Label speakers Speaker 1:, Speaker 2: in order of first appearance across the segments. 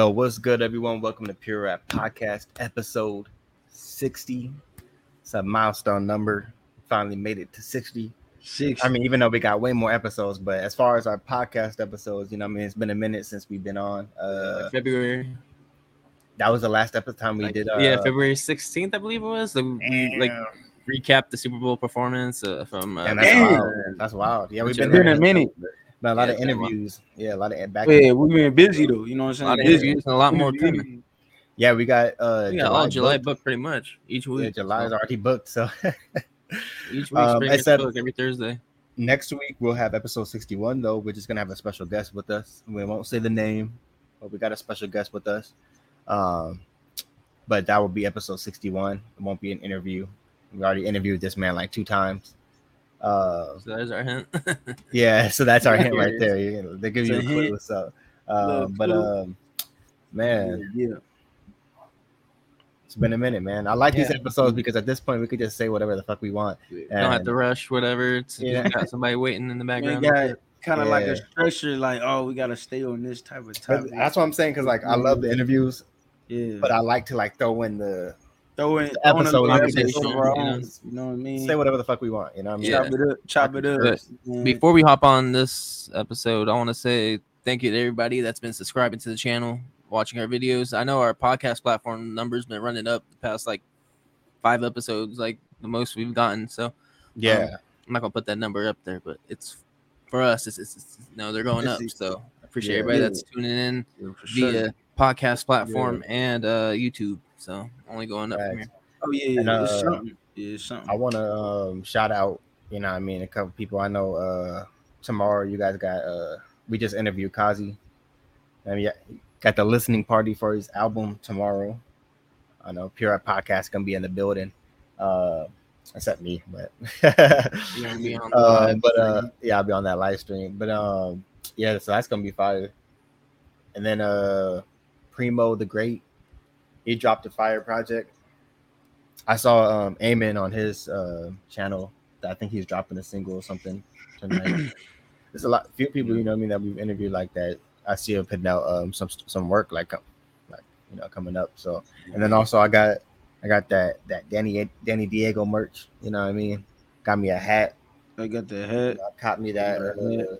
Speaker 1: Yo, what's good, everyone? Welcome to Pure Rap Podcast, episode 60. It's a milestone number. Finally made it to 60.
Speaker 2: Six.
Speaker 1: I mean, even though we got way more episodes, but as far as our podcast episodes, you know, I mean, it's been a minute since we've been on. Uh,
Speaker 3: February.
Speaker 1: that was the last episode time we
Speaker 3: like,
Speaker 1: did. Uh,
Speaker 3: yeah, February 16th, I believe it was. The, we, like recap the Super Bowl performance uh, from uh,
Speaker 1: that's wild. That's wild. Yeah, we've been
Speaker 2: been a minute.
Speaker 1: But a lot
Speaker 3: Yeah,
Speaker 1: of
Speaker 3: it's been a while.
Speaker 1: interviews. Yeah, a lot of back.
Speaker 2: Yeah, we've been busy though. You know what I'm
Speaker 3: lot
Speaker 2: saying?
Speaker 3: of
Speaker 2: Busy.
Speaker 3: interviews and a lot more coming.
Speaker 1: Yeah, we got uh
Speaker 3: We got all July
Speaker 1: booked.
Speaker 3: booked pretty much each week.
Speaker 1: Yeah, July is already booked. So
Speaker 3: each week
Speaker 1: Um,
Speaker 3: pretty
Speaker 1: I said-
Speaker 3: booked every Thursday.
Speaker 1: next week we'll have episode 61 though we're just gonna have a special guest with us we won't say the name but we got a special guest with us um but that will be episode 61 it won't be an interview we already interviewed this man like two times uh
Speaker 3: So there's our hint.
Speaker 1: yeah so that's our hint right there You- they give you a
Speaker 2: a
Speaker 1: clue
Speaker 2: hint.
Speaker 1: so
Speaker 2: Little
Speaker 1: um but um man
Speaker 2: Yeah.
Speaker 1: it's been a minute man i like these episodes because at this point we could just say whatever the fuck we want
Speaker 3: Don't have to rush, whatever. It's
Speaker 1: Yeah.
Speaker 3: just got somebody waiting in the
Speaker 2: Man,
Speaker 3: background.
Speaker 2: got kind of like a structure, like oh, we gotta stay on this type of topic.
Speaker 1: that's what i'm saying because like i love the interviews
Speaker 2: yeah,
Speaker 1: but i like to like throw in the
Speaker 2: throw in
Speaker 1: the
Speaker 2: throw in a
Speaker 1: episode
Speaker 2: little
Speaker 3: conversation,
Speaker 2: episode
Speaker 3: you know.
Speaker 2: You know what I mean?
Speaker 1: say whatever the fuck we want. You know what I mean?
Speaker 3: Yeah.
Speaker 2: Chop it up, chop it up.
Speaker 3: But. Before we hop on this episode, I want to say thank you to everybody that's been subscribing to the channel, watching our videos. I know our podcast platform numbers been running up the past like five episodes, like the most we've gotten. So
Speaker 1: Yeah.
Speaker 3: I'm not gonna put that number up there, but it's for us. It's, it's, it's no, they're going up. So I appreciate
Speaker 1: Yeah.
Speaker 3: everybody
Speaker 2: Yeah.
Speaker 3: that's tuning in
Speaker 2: Yeah, for sure.
Speaker 3: via podcast platform and uh YouTube. So only going up from here.
Speaker 2: Oh yeah, yeah.
Speaker 1: And,
Speaker 2: it's
Speaker 1: uh,
Speaker 2: something. Yeah, it's something.
Speaker 1: I want to um, shout out. You know, what I mean, a couple people I know. Uh, tomorrow, you guys got. Uh, we just interviewed Kazi. And yeah, got the listening party for his album tomorrow. I know Pure Podcast gonna be in the building. Uh, except me, but.
Speaker 3: Be on the
Speaker 1: Uh, but uh, yeah, I'll be on that live stream. But um, yeah, so that's gonna be fire. And then uh, Primo the Great, he dropped a fire project. I saw um Eamon on his uh channel. That I think he's dropping a single or something tonight. There's a lot, few people you know what I mean that we've interviewed like that. I see him putting out um some some work like like you know coming up. So and then also I got I got that that Danny Danny Diego merch. You know what I mean? Got me a hat.
Speaker 2: I got the head.
Speaker 1: I caught me that. Uh,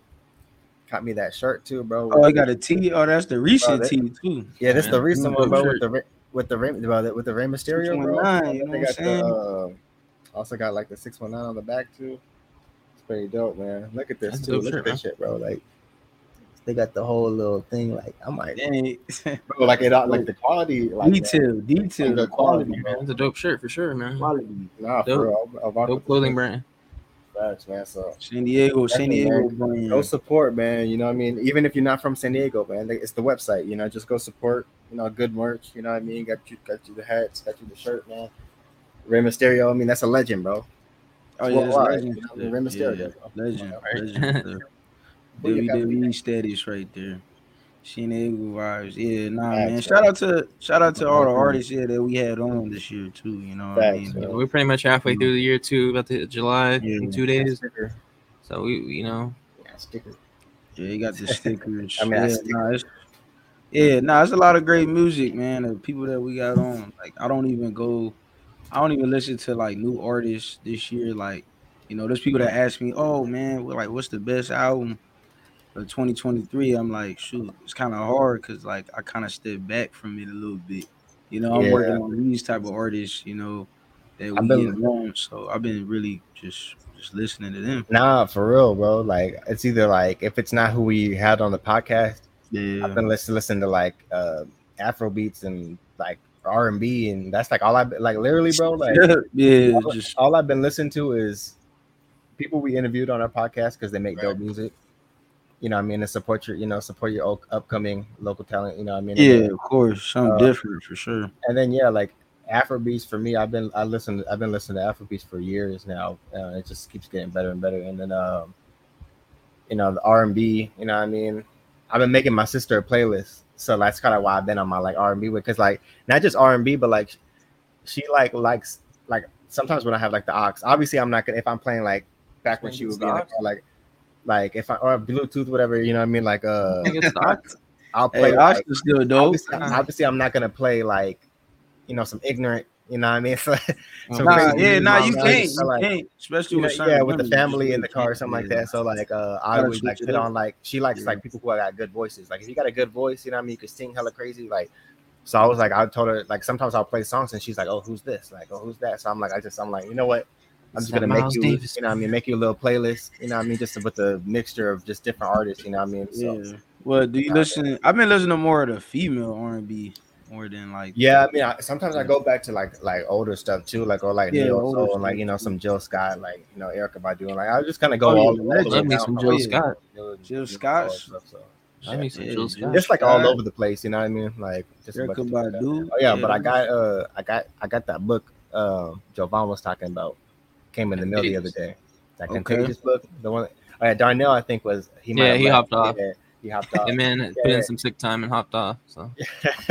Speaker 1: caught me that shirt too, bro.
Speaker 2: Oh, I got a T. Oh, that's the recent
Speaker 1: that-
Speaker 2: T too.
Speaker 1: yeah, that's the
Speaker 3: man.
Speaker 1: recent one, bro. With the Re- with the Rey- well, with the Rey Mysterio, bro.
Speaker 2: you know
Speaker 1: They got the, uh, also got like the six one nine on the back too. It's pretty dope, man. Look at this
Speaker 3: That's
Speaker 1: too. Look
Speaker 3: shirt,
Speaker 1: at this shit, bro. Like they got the whole little thing. Like I'm like, bro, like it, like the quality, like
Speaker 2: detail, detail,
Speaker 1: Like the quality,
Speaker 3: Man, it's a dope shirt for sure, man.
Speaker 2: quality.
Speaker 1: Nah,
Speaker 3: Dope.
Speaker 1: for real. I'll- I'll rock
Speaker 3: Dope clothing brand.
Speaker 1: Facts, man. So
Speaker 2: San Diego, San Diego
Speaker 1: man.
Speaker 2: brand.
Speaker 1: go support, man. You know what I mean? Even if you're not from San Diego, man, it's the website. You know, just go support. You know, good merch. You know what I mean? Got you, got you the hats, got you the shirt, man. Rey Mysterio. I mean, that's a legend, bro.
Speaker 2: Oh yeah, that's
Speaker 1: Worldwide,
Speaker 2: legend.
Speaker 1: you know,
Speaker 2: stuff.
Speaker 1: Rey Mysterio,
Speaker 2: Yeah,
Speaker 1: bro.
Speaker 2: legend,
Speaker 3: Right.
Speaker 2: legend. stuff.
Speaker 1: Who you got for
Speaker 2: WWE status right there. San Diego vibes. Yeah, nah,
Speaker 1: Facts,
Speaker 2: man.
Speaker 1: facts.
Speaker 2: Shout out to shout out to all the artists here that we had on this year too. You know what I mean?
Speaker 1: man.
Speaker 3: We're pretty much halfway mm-hmm. through the year too, about to hit July
Speaker 2: Yeah.
Speaker 3: in two days. So we, you know,
Speaker 1: Yeah, sticker.
Speaker 2: Yeah, you got the stickers.
Speaker 1: I mean, I
Speaker 2: yeah,
Speaker 1: stick-
Speaker 2: nah, it's, yeah, nah, it's a lot of great music, man. The people that we got on, like, I don't even go, I don't even listen to like new artists this year. Like, you know, there's people that ask me, "Oh man, well, like, what's the best album for 2023?" I'm like, shoot, it's kind of hard because like I kind of step back from it a little bit. You know, I'm
Speaker 1: Yeah.
Speaker 2: working on these type of artists, you know, that we
Speaker 1: been-
Speaker 2: get on. So I've been really just just listening to them.
Speaker 1: Nah, for real, bro. Like it's either like if it's not who we had on the podcast,
Speaker 2: Yeah,
Speaker 1: I've been listening listening to like uh Afro beats and like R and B, and that's like all I like literally, bro. Like
Speaker 2: yeah,
Speaker 1: all,
Speaker 2: just
Speaker 1: all I've been listening to is people we interviewed on our podcast because they make dope music. You know, what I mean, to support your, you know, support your upcoming local talent. You know, what I mean,
Speaker 2: Yeah,
Speaker 1: And
Speaker 2: of course, something
Speaker 1: Uh,
Speaker 2: different for sure.
Speaker 1: and then yeah, like Afro beats for me. I've been I listen I've been listening to Afro beats for years now. Uh, it just keeps getting better and better. And then um, you know, the R and B. You know, what I mean, I've been making my sister a playlist, so that's kind of why I've been on my like R and B because like not just R and B, but like she like likes like sometimes when I have like the aux. Obviously, I'm not gonna if I'm playing like back when she would be like, like like if I or Bluetooth whatever. You know what I mean? Like uh.
Speaker 3: I think it's the aux.
Speaker 1: I'll play.
Speaker 2: Hey,
Speaker 1: like,
Speaker 2: Aux still dope.
Speaker 1: obviously, obviously, I'm not gonna play like, you know, some ignorant. You know what I mean? So, some
Speaker 2: Nah,
Speaker 1: crazy
Speaker 2: yeah, nah,
Speaker 1: you
Speaker 2: can't,
Speaker 1: so,
Speaker 2: you
Speaker 1: like,
Speaker 2: can't, especially
Speaker 1: you know,
Speaker 2: with
Speaker 1: yeah, with the family in the car or something like that. So like, uh, I always like put on like she likes
Speaker 2: Yeah.
Speaker 1: like people who have got good voices. Like if you got a good voice, you know what I mean, you can sing hella crazy. Like, so I was like, I told her like sometimes I'll play songs and she's like, oh, who's this? Like, oh, who's that? So I'm like, I just I'm like, you know what? I'm just gonna make
Speaker 3: Miles
Speaker 1: you,
Speaker 3: Davis?
Speaker 1: you know what I mean, make you a little playlist. You know what I mean, just with a mixture of just different artists. You know what I mean? So.
Speaker 2: Yeah. Well, do you
Speaker 1: Nah,
Speaker 2: listen? I've been listening to more of the female R and B more than like
Speaker 1: Yeah, I mean, I, sometimes I go back to like like older stuff too, like or like
Speaker 2: Yeah,
Speaker 1: neo soul and like you know some Jill Scott, like you know Erykah Badu, and like I just kind of go
Speaker 2: Oh, yeah,
Speaker 1: all, all the way
Speaker 3: me some Jill Scott.
Speaker 1: Jill-
Speaker 2: Jill
Speaker 1: Jill
Speaker 2: Scott?
Speaker 1: stuff, so.
Speaker 3: Love me some
Speaker 2: Yeah,
Speaker 3: Jill
Speaker 2: Jill
Speaker 3: Scott.
Speaker 1: It's like all over the place, you know what I mean? Like just a bunch
Speaker 2: Erykah
Speaker 1: of stuff like.
Speaker 2: Badu.
Speaker 1: Oh yeah, but I got uh I got I got that book um Jovan was talking about came in the mail the other day. That
Speaker 2: Okay.
Speaker 1: contagious book, the one oh, yeah, Darnell I think was he might
Speaker 3: Yeah, he
Speaker 1: left.
Speaker 3: hopped off.
Speaker 1: Yeah, he hopped off.
Speaker 3: Yeah, man, put
Speaker 1: Yeah.
Speaker 3: in some sick time and hopped off. So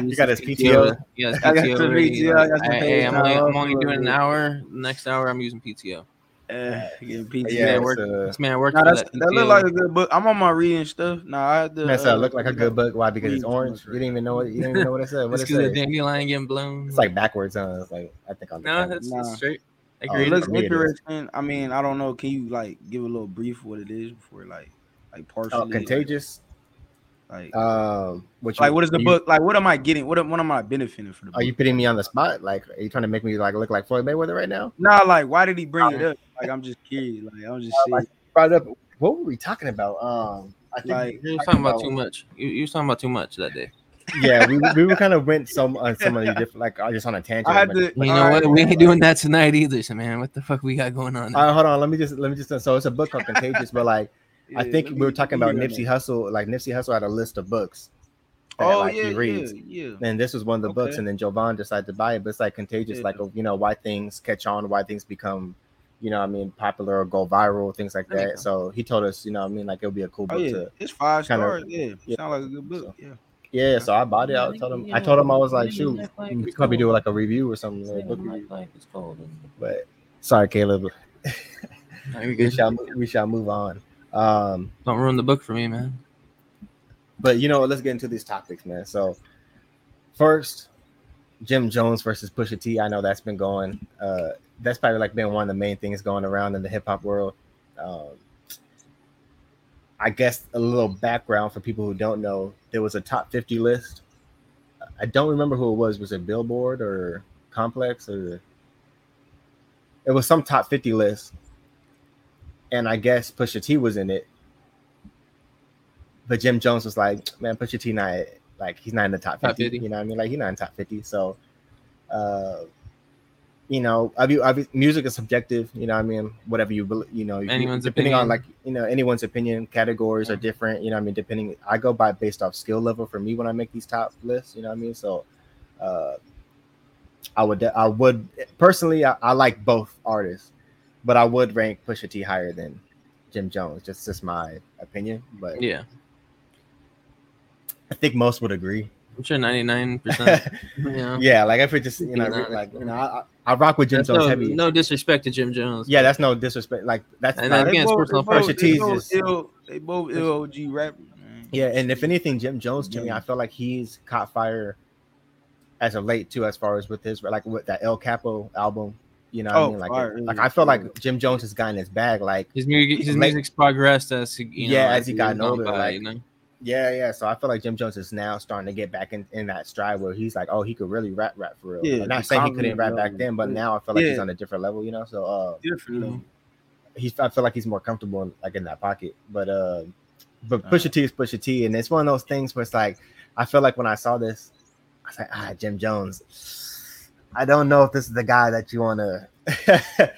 Speaker 1: you got his PTO.
Speaker 3: Yeah, his
Speaker 2: I got
Speaker 3: PTO.
Speaker 2: some
Speaker 3: already.
Speaker 2: PTO, I got some
Speaker 3: Hey,
Speaker 2: paid
Speaker 3: hey, I'm only, I'm only doing an
Speaker 2: it.
Speaker 3: hour. Next hour, I'm using PTO.
Speaker 2: Uh, getting PT.
Speaker 1: Yeah,
Speaker 3: man,
Speaker 1: it's,
Speaker 3: work-
Speaker 1: uh,
Speaker 3: This man worked
Speaker 2: Nah, that's,
Speaker 3: that.
Speaker 2: that look like a good book. I'm on my reading stuff. Nah, I had to.
Speaker 1: Man,
Speaker 2: uh,
Speaker 1: looked like a good book. Why? Because it's orange. You didn't even know what you didn't even know what it said. What
Speaker 3: Just
Speaker 1: it
Speaker 3: because the
Speaker 1: said?
Speaker 3: dandelion getting blown.
Speaker 1: It's like backwards. Huh? It's like I think on the
Speaker 3: no, that's,
Speaker 2: Nah.
Speaker 3: that's straight. I
Speaker 1: Oh.
Speaker 2: It looks
Speaker 1: For me, it is.
Speaker 2: interesting. I mean, I don't know. Can you like give a little brief what it is before like like partially?
Speaker 1: Oh, contagious.
Speaker 2: Like,
Speaker 1: Um, which
Speaker 2: like what is the
Speaker 1: you,
Speaker 2: book? Like, what am I getting? What am, what am I benefiting for the book?
Speaker 1: Are you putting me on the spot? Like, are you trying to make me like look like Floyd Mayweather right now?
Speaker 2: Nah, like, why did he bring it up? Like, I'm just curious. Like, I'm just
Speaker 1: Uh,
Speaker 2: saying.
Speaker 1: Brought up. What were we talking about? Um, I think
Speaker 2: Like,
Speaker 3: You was talking about too much. You, you was talking about too much that day.
Speaker 1: yeah, we we were kind of went some on some of the different like I just on a tangent.
Speaker 2: I had
Speaker 1: but-
Speaker 2: to.
Speaker 3: You know
Speaker 2: alright,
Speaker 3: what? We ain't doing that tonight either, so man. What the fuck we got going on?
Speaker 1: Uh, hold on, let me just let me just so it's a book called Contagious, but like I think
Speaker 2: let
Speaker 1: we were talking about Nipsey. Hussle. Like Nipsey Hussle had a list of books. that,
Speaker 2: Oh
Speaker 1: like,
Speaker 2: yeah,
Speaker 1: he reads.
Speaker 2: yeah, yeah.
Speaker 1: and this was one of the books and then jovan decided to buy it but it's like contagious
Speaker 2: Yeah.
Speaker 1: like you know why things catch on why things become you know what i mean popular or go viral things like that
Speaker 3: go.
Speaker 1: so he told us you know what i mean like it would be a cool
Speaker 2: Oh
Speaker 1: book
Speaker 2: yeah,
Speaker 1: to
Speaker 2: it's five
Speaker 1: kinda-
Speaker 2: stars. Yeah,
Speaker 1: yeah.
Speaker 2: sound like a good book.
Speaker 1: So-
Speaker 2: Yeah.
Speaker 1: yeah so i bought it i told him i told him i was like shoot we could probably do like a review or something or a book review. but sorry caleb we shall we shall move on um
Speaker 3: Don't ruin the book for me, man.
Speaker 1: But you know, let's get into these topics, man. So first, Jim Jones versus Pusha T. I know that's been going. Uh, that's probably like been one of the main things going around in the hip hop world. Um, I guess a little background for people who don't know, there was a top 50 list. I don't remember who it was. Was it Billboard or Complex or it was some top 50 list. And I guess Pusha T was in it but Jim Jones was like, man, Pusha T not like he's not in the top 50,
Speaker 3: Top 50.
Speaker 1: You know what I mean? Like he's not in top 50. So uh you know, I mean, I mean, music is subjective. You know, what I mean, whatever you, bel- you know,
Speaker 3: Anyone's
Speaker 1: depending on like, you know, anyone's opinion. Categories are different. You know, what I mean, depending. I go by based off skill level for me when I make these top lists. You know, what I mean, so uh, I would, I would personally, I, I like both artists, but I would rank Pusha T higher than Jim Jones. Just, just my opinion, but
Speaker 3: Yeah,
Speaker 1: I think most would agree.
Speaker 3: I'm sure 99. percent Yeah,
Speaker 1: yeah, like if it just, you know,
Speaker 3: Being
Speaker 1: like you know, I, I rock with Jim
Speaker 3: That's
Speaker 1: Jones
Speaker 3: no,
Speaker 1: heavy.
Speaker 3: no disrespect to Jim Jones.
Speaker 1: Yeah, that's no disrespect. Like that's
Speaker 3: And
Speaker 1: not,
Speaker 3: Again, it's
Speaker 2: both,
Speaker 3: personal
Speaker 2: they both,
Speaker 1: Pusha T's
Speaker 2: both ill, they both ill OG rappers.
Speaker 1: yeah. And if anything, Jim Jones to me, I feel like he's caught fire as of late too, as far as with his like with that El Capo album. You know, what I
Speaker 2: Oh,
Speaker 1: mean, like,
Speaker 2: fire,
Speaker 1: like. I feel like Jim Jones has gotten his bag. Like,
Speaker 3: his music, his
Speaker 1: Like-
Speaker 3: music's progressed as he- you know,
Speaker 1: Yeah, as he gotten older,
Speaker 3: by,
Speaker 1: like-
Speaker 3: you know?
Speaker 1: yeah, yeah. So I feel like Jim Jones is now starting to get back in, in that stride where he's like, oh, he could really rap, rap for real.
Speaker 2: Yeah,
Speaker 1: I'm not saying he couldn't rap back then, but now I feel like he's on a different level. You know, so uh,
Speaker 2: Different
Speaker 1: he's I feel like he's more comfortable in, like in that pocket. But uh but
Speaker 2: Uh-huh.
Speaker 1: Pusha T is Pusha T, and it's one of those things where it's like I feel like when I saw this, I was like, ah, Jim Jones. I don't know if this is the guy that you want to.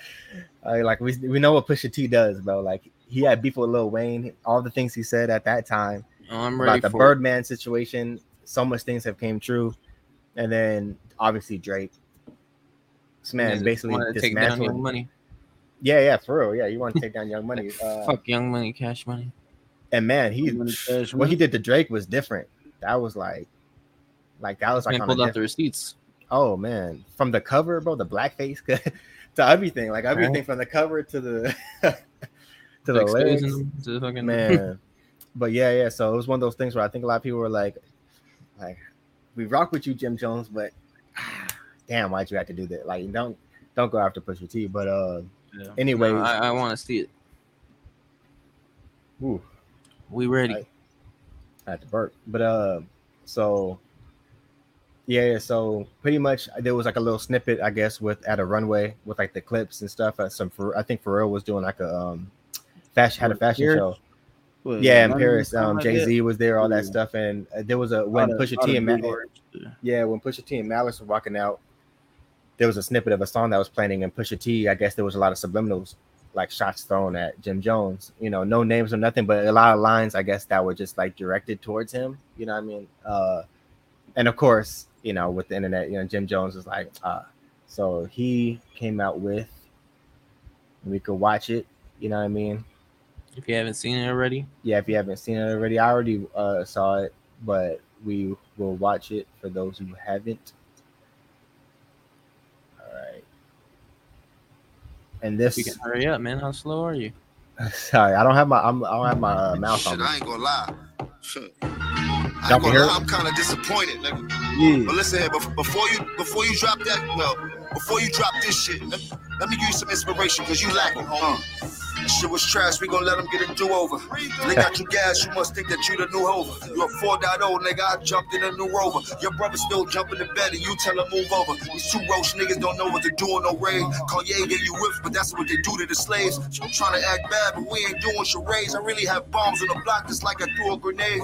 Speaker 1: like we we know what Pusha T does, bro. Like he had beef with Lil Wayne. All the things he said at that time
Speaker 3: Oh, I'm ready
Speaker 1: about the
Speaker 3: for
Speaker 1: Birdman situation. So much things have came true, and then obviously Drake. This man
Speaker 3: Yeah,
Speaker 1: basically
Speaker 3: wanted to take down
Speaker 1: dismantling.
Speaker 3: Money.
Speaker 1: Yeah, yeah, for real. Yeah, you want to take down Young Money. Uh,
Speaker 3: Fuck Young Money, Cash Money.
Speaker 1: and man, he
Speaker 2: Money,
Speaker 1: what he did to Drake was different. That was like, like that was like
Speaker 3: Man
Speaker 1: on a
Speaker 3: pulled out the receipts.
Speaker 1: Oh man, from the cover, bro, the blackface to everything, like everything from the cover to the to the
Speaker 3: Exposing
Speaker 1: lyrics,
Speaker 3: to fucking
Speaker 1: man. but yeah, yeah. So it was one of those things where I think a lot of people were like, like, we rock with you, Jim Jones, but damn, why'd you have to do that? Like, don't don't go after Pusha T. But uh,
Speaker 2: Yeah.
Speaker 1: anyways,
Speaker 3: No, I, I want to see it.
Speaker 1: ooh,
Speaker 3: We ready?
Speaker 1: Right. I had to burp. But uh, so yeah, yeah, so pretty much there was like a little snippet, I guess, with at a runway with like the clips and stuff. Uh, some for I think Pharrell was doing like a um fashion had a fashion
Speaker 2: Paris?
Speaker 1: show.
Speaker 2: What,
Speaker 1: Yeah, in Paris, um, Jay Z was there, all that
Speaker 2: Yeah.
Speaker 1: stuff, and uh, there was a when
Speaker 2: of-
Speaker 1: Pusha T and
Speaker 2: yeah,
Speaker 1: when Pusha T and Malice were walking out, there was a snippet of a song that was playing, and Pusha T, I guess there was a lot of subliminals, like shots thrown at Jim Jones. You know, no names or nothing, but a lot of lines, I guess, that were just like directed towards him. You know what I mean? Uh, and of course, you know, with the internet, you know, Jim Jones is like, uh, so he came out with, we could watch it. You know what I mean?
Speaker 3: If you haven't seen it already,
Speaker 1: yeah, if you haven't seen it already, I already uh, saw it, but we will watch it for those who haven't. All right. And this,
Speaker 3: you can hurry up, man. How slow are you?
Speaker 1: sorry, I don't have my, I'm, I don't have my uh, mouse on.
Speaker 4: Shit,
Speaker 1: me.
Speaker 4: I ain't gonna lie. Shit. I
Speaker 1: Y'all
Speaker 4: ain't
Speaker 1: can
Speaker 4: gonna
Speaker 1: hear
Speaker 4: lie,
Speaker 1: it?
Speaker 4: I'm kind of disappointed, nigga.
Speaker 2: Yeah.
Speaker 4: But listen here, before you before you drop that, well, before you drop this shit, let, let me give you some inspiration, cause you lacking, homie. Shit was trash, we gonna let them get a do-over. They got you gas, you must think that you the new Hova. You a 4.0, nigga, I jumped in a new Rover. Your brother still jumping the bed and you tell him move over. These two roach niggas don't know what to do on no raid. Kanye gave you whips, but that's what they do to the slaves. I'm trying to act bad, but we ain't doing charades. I really have bombs on the block just like I threw a grenade.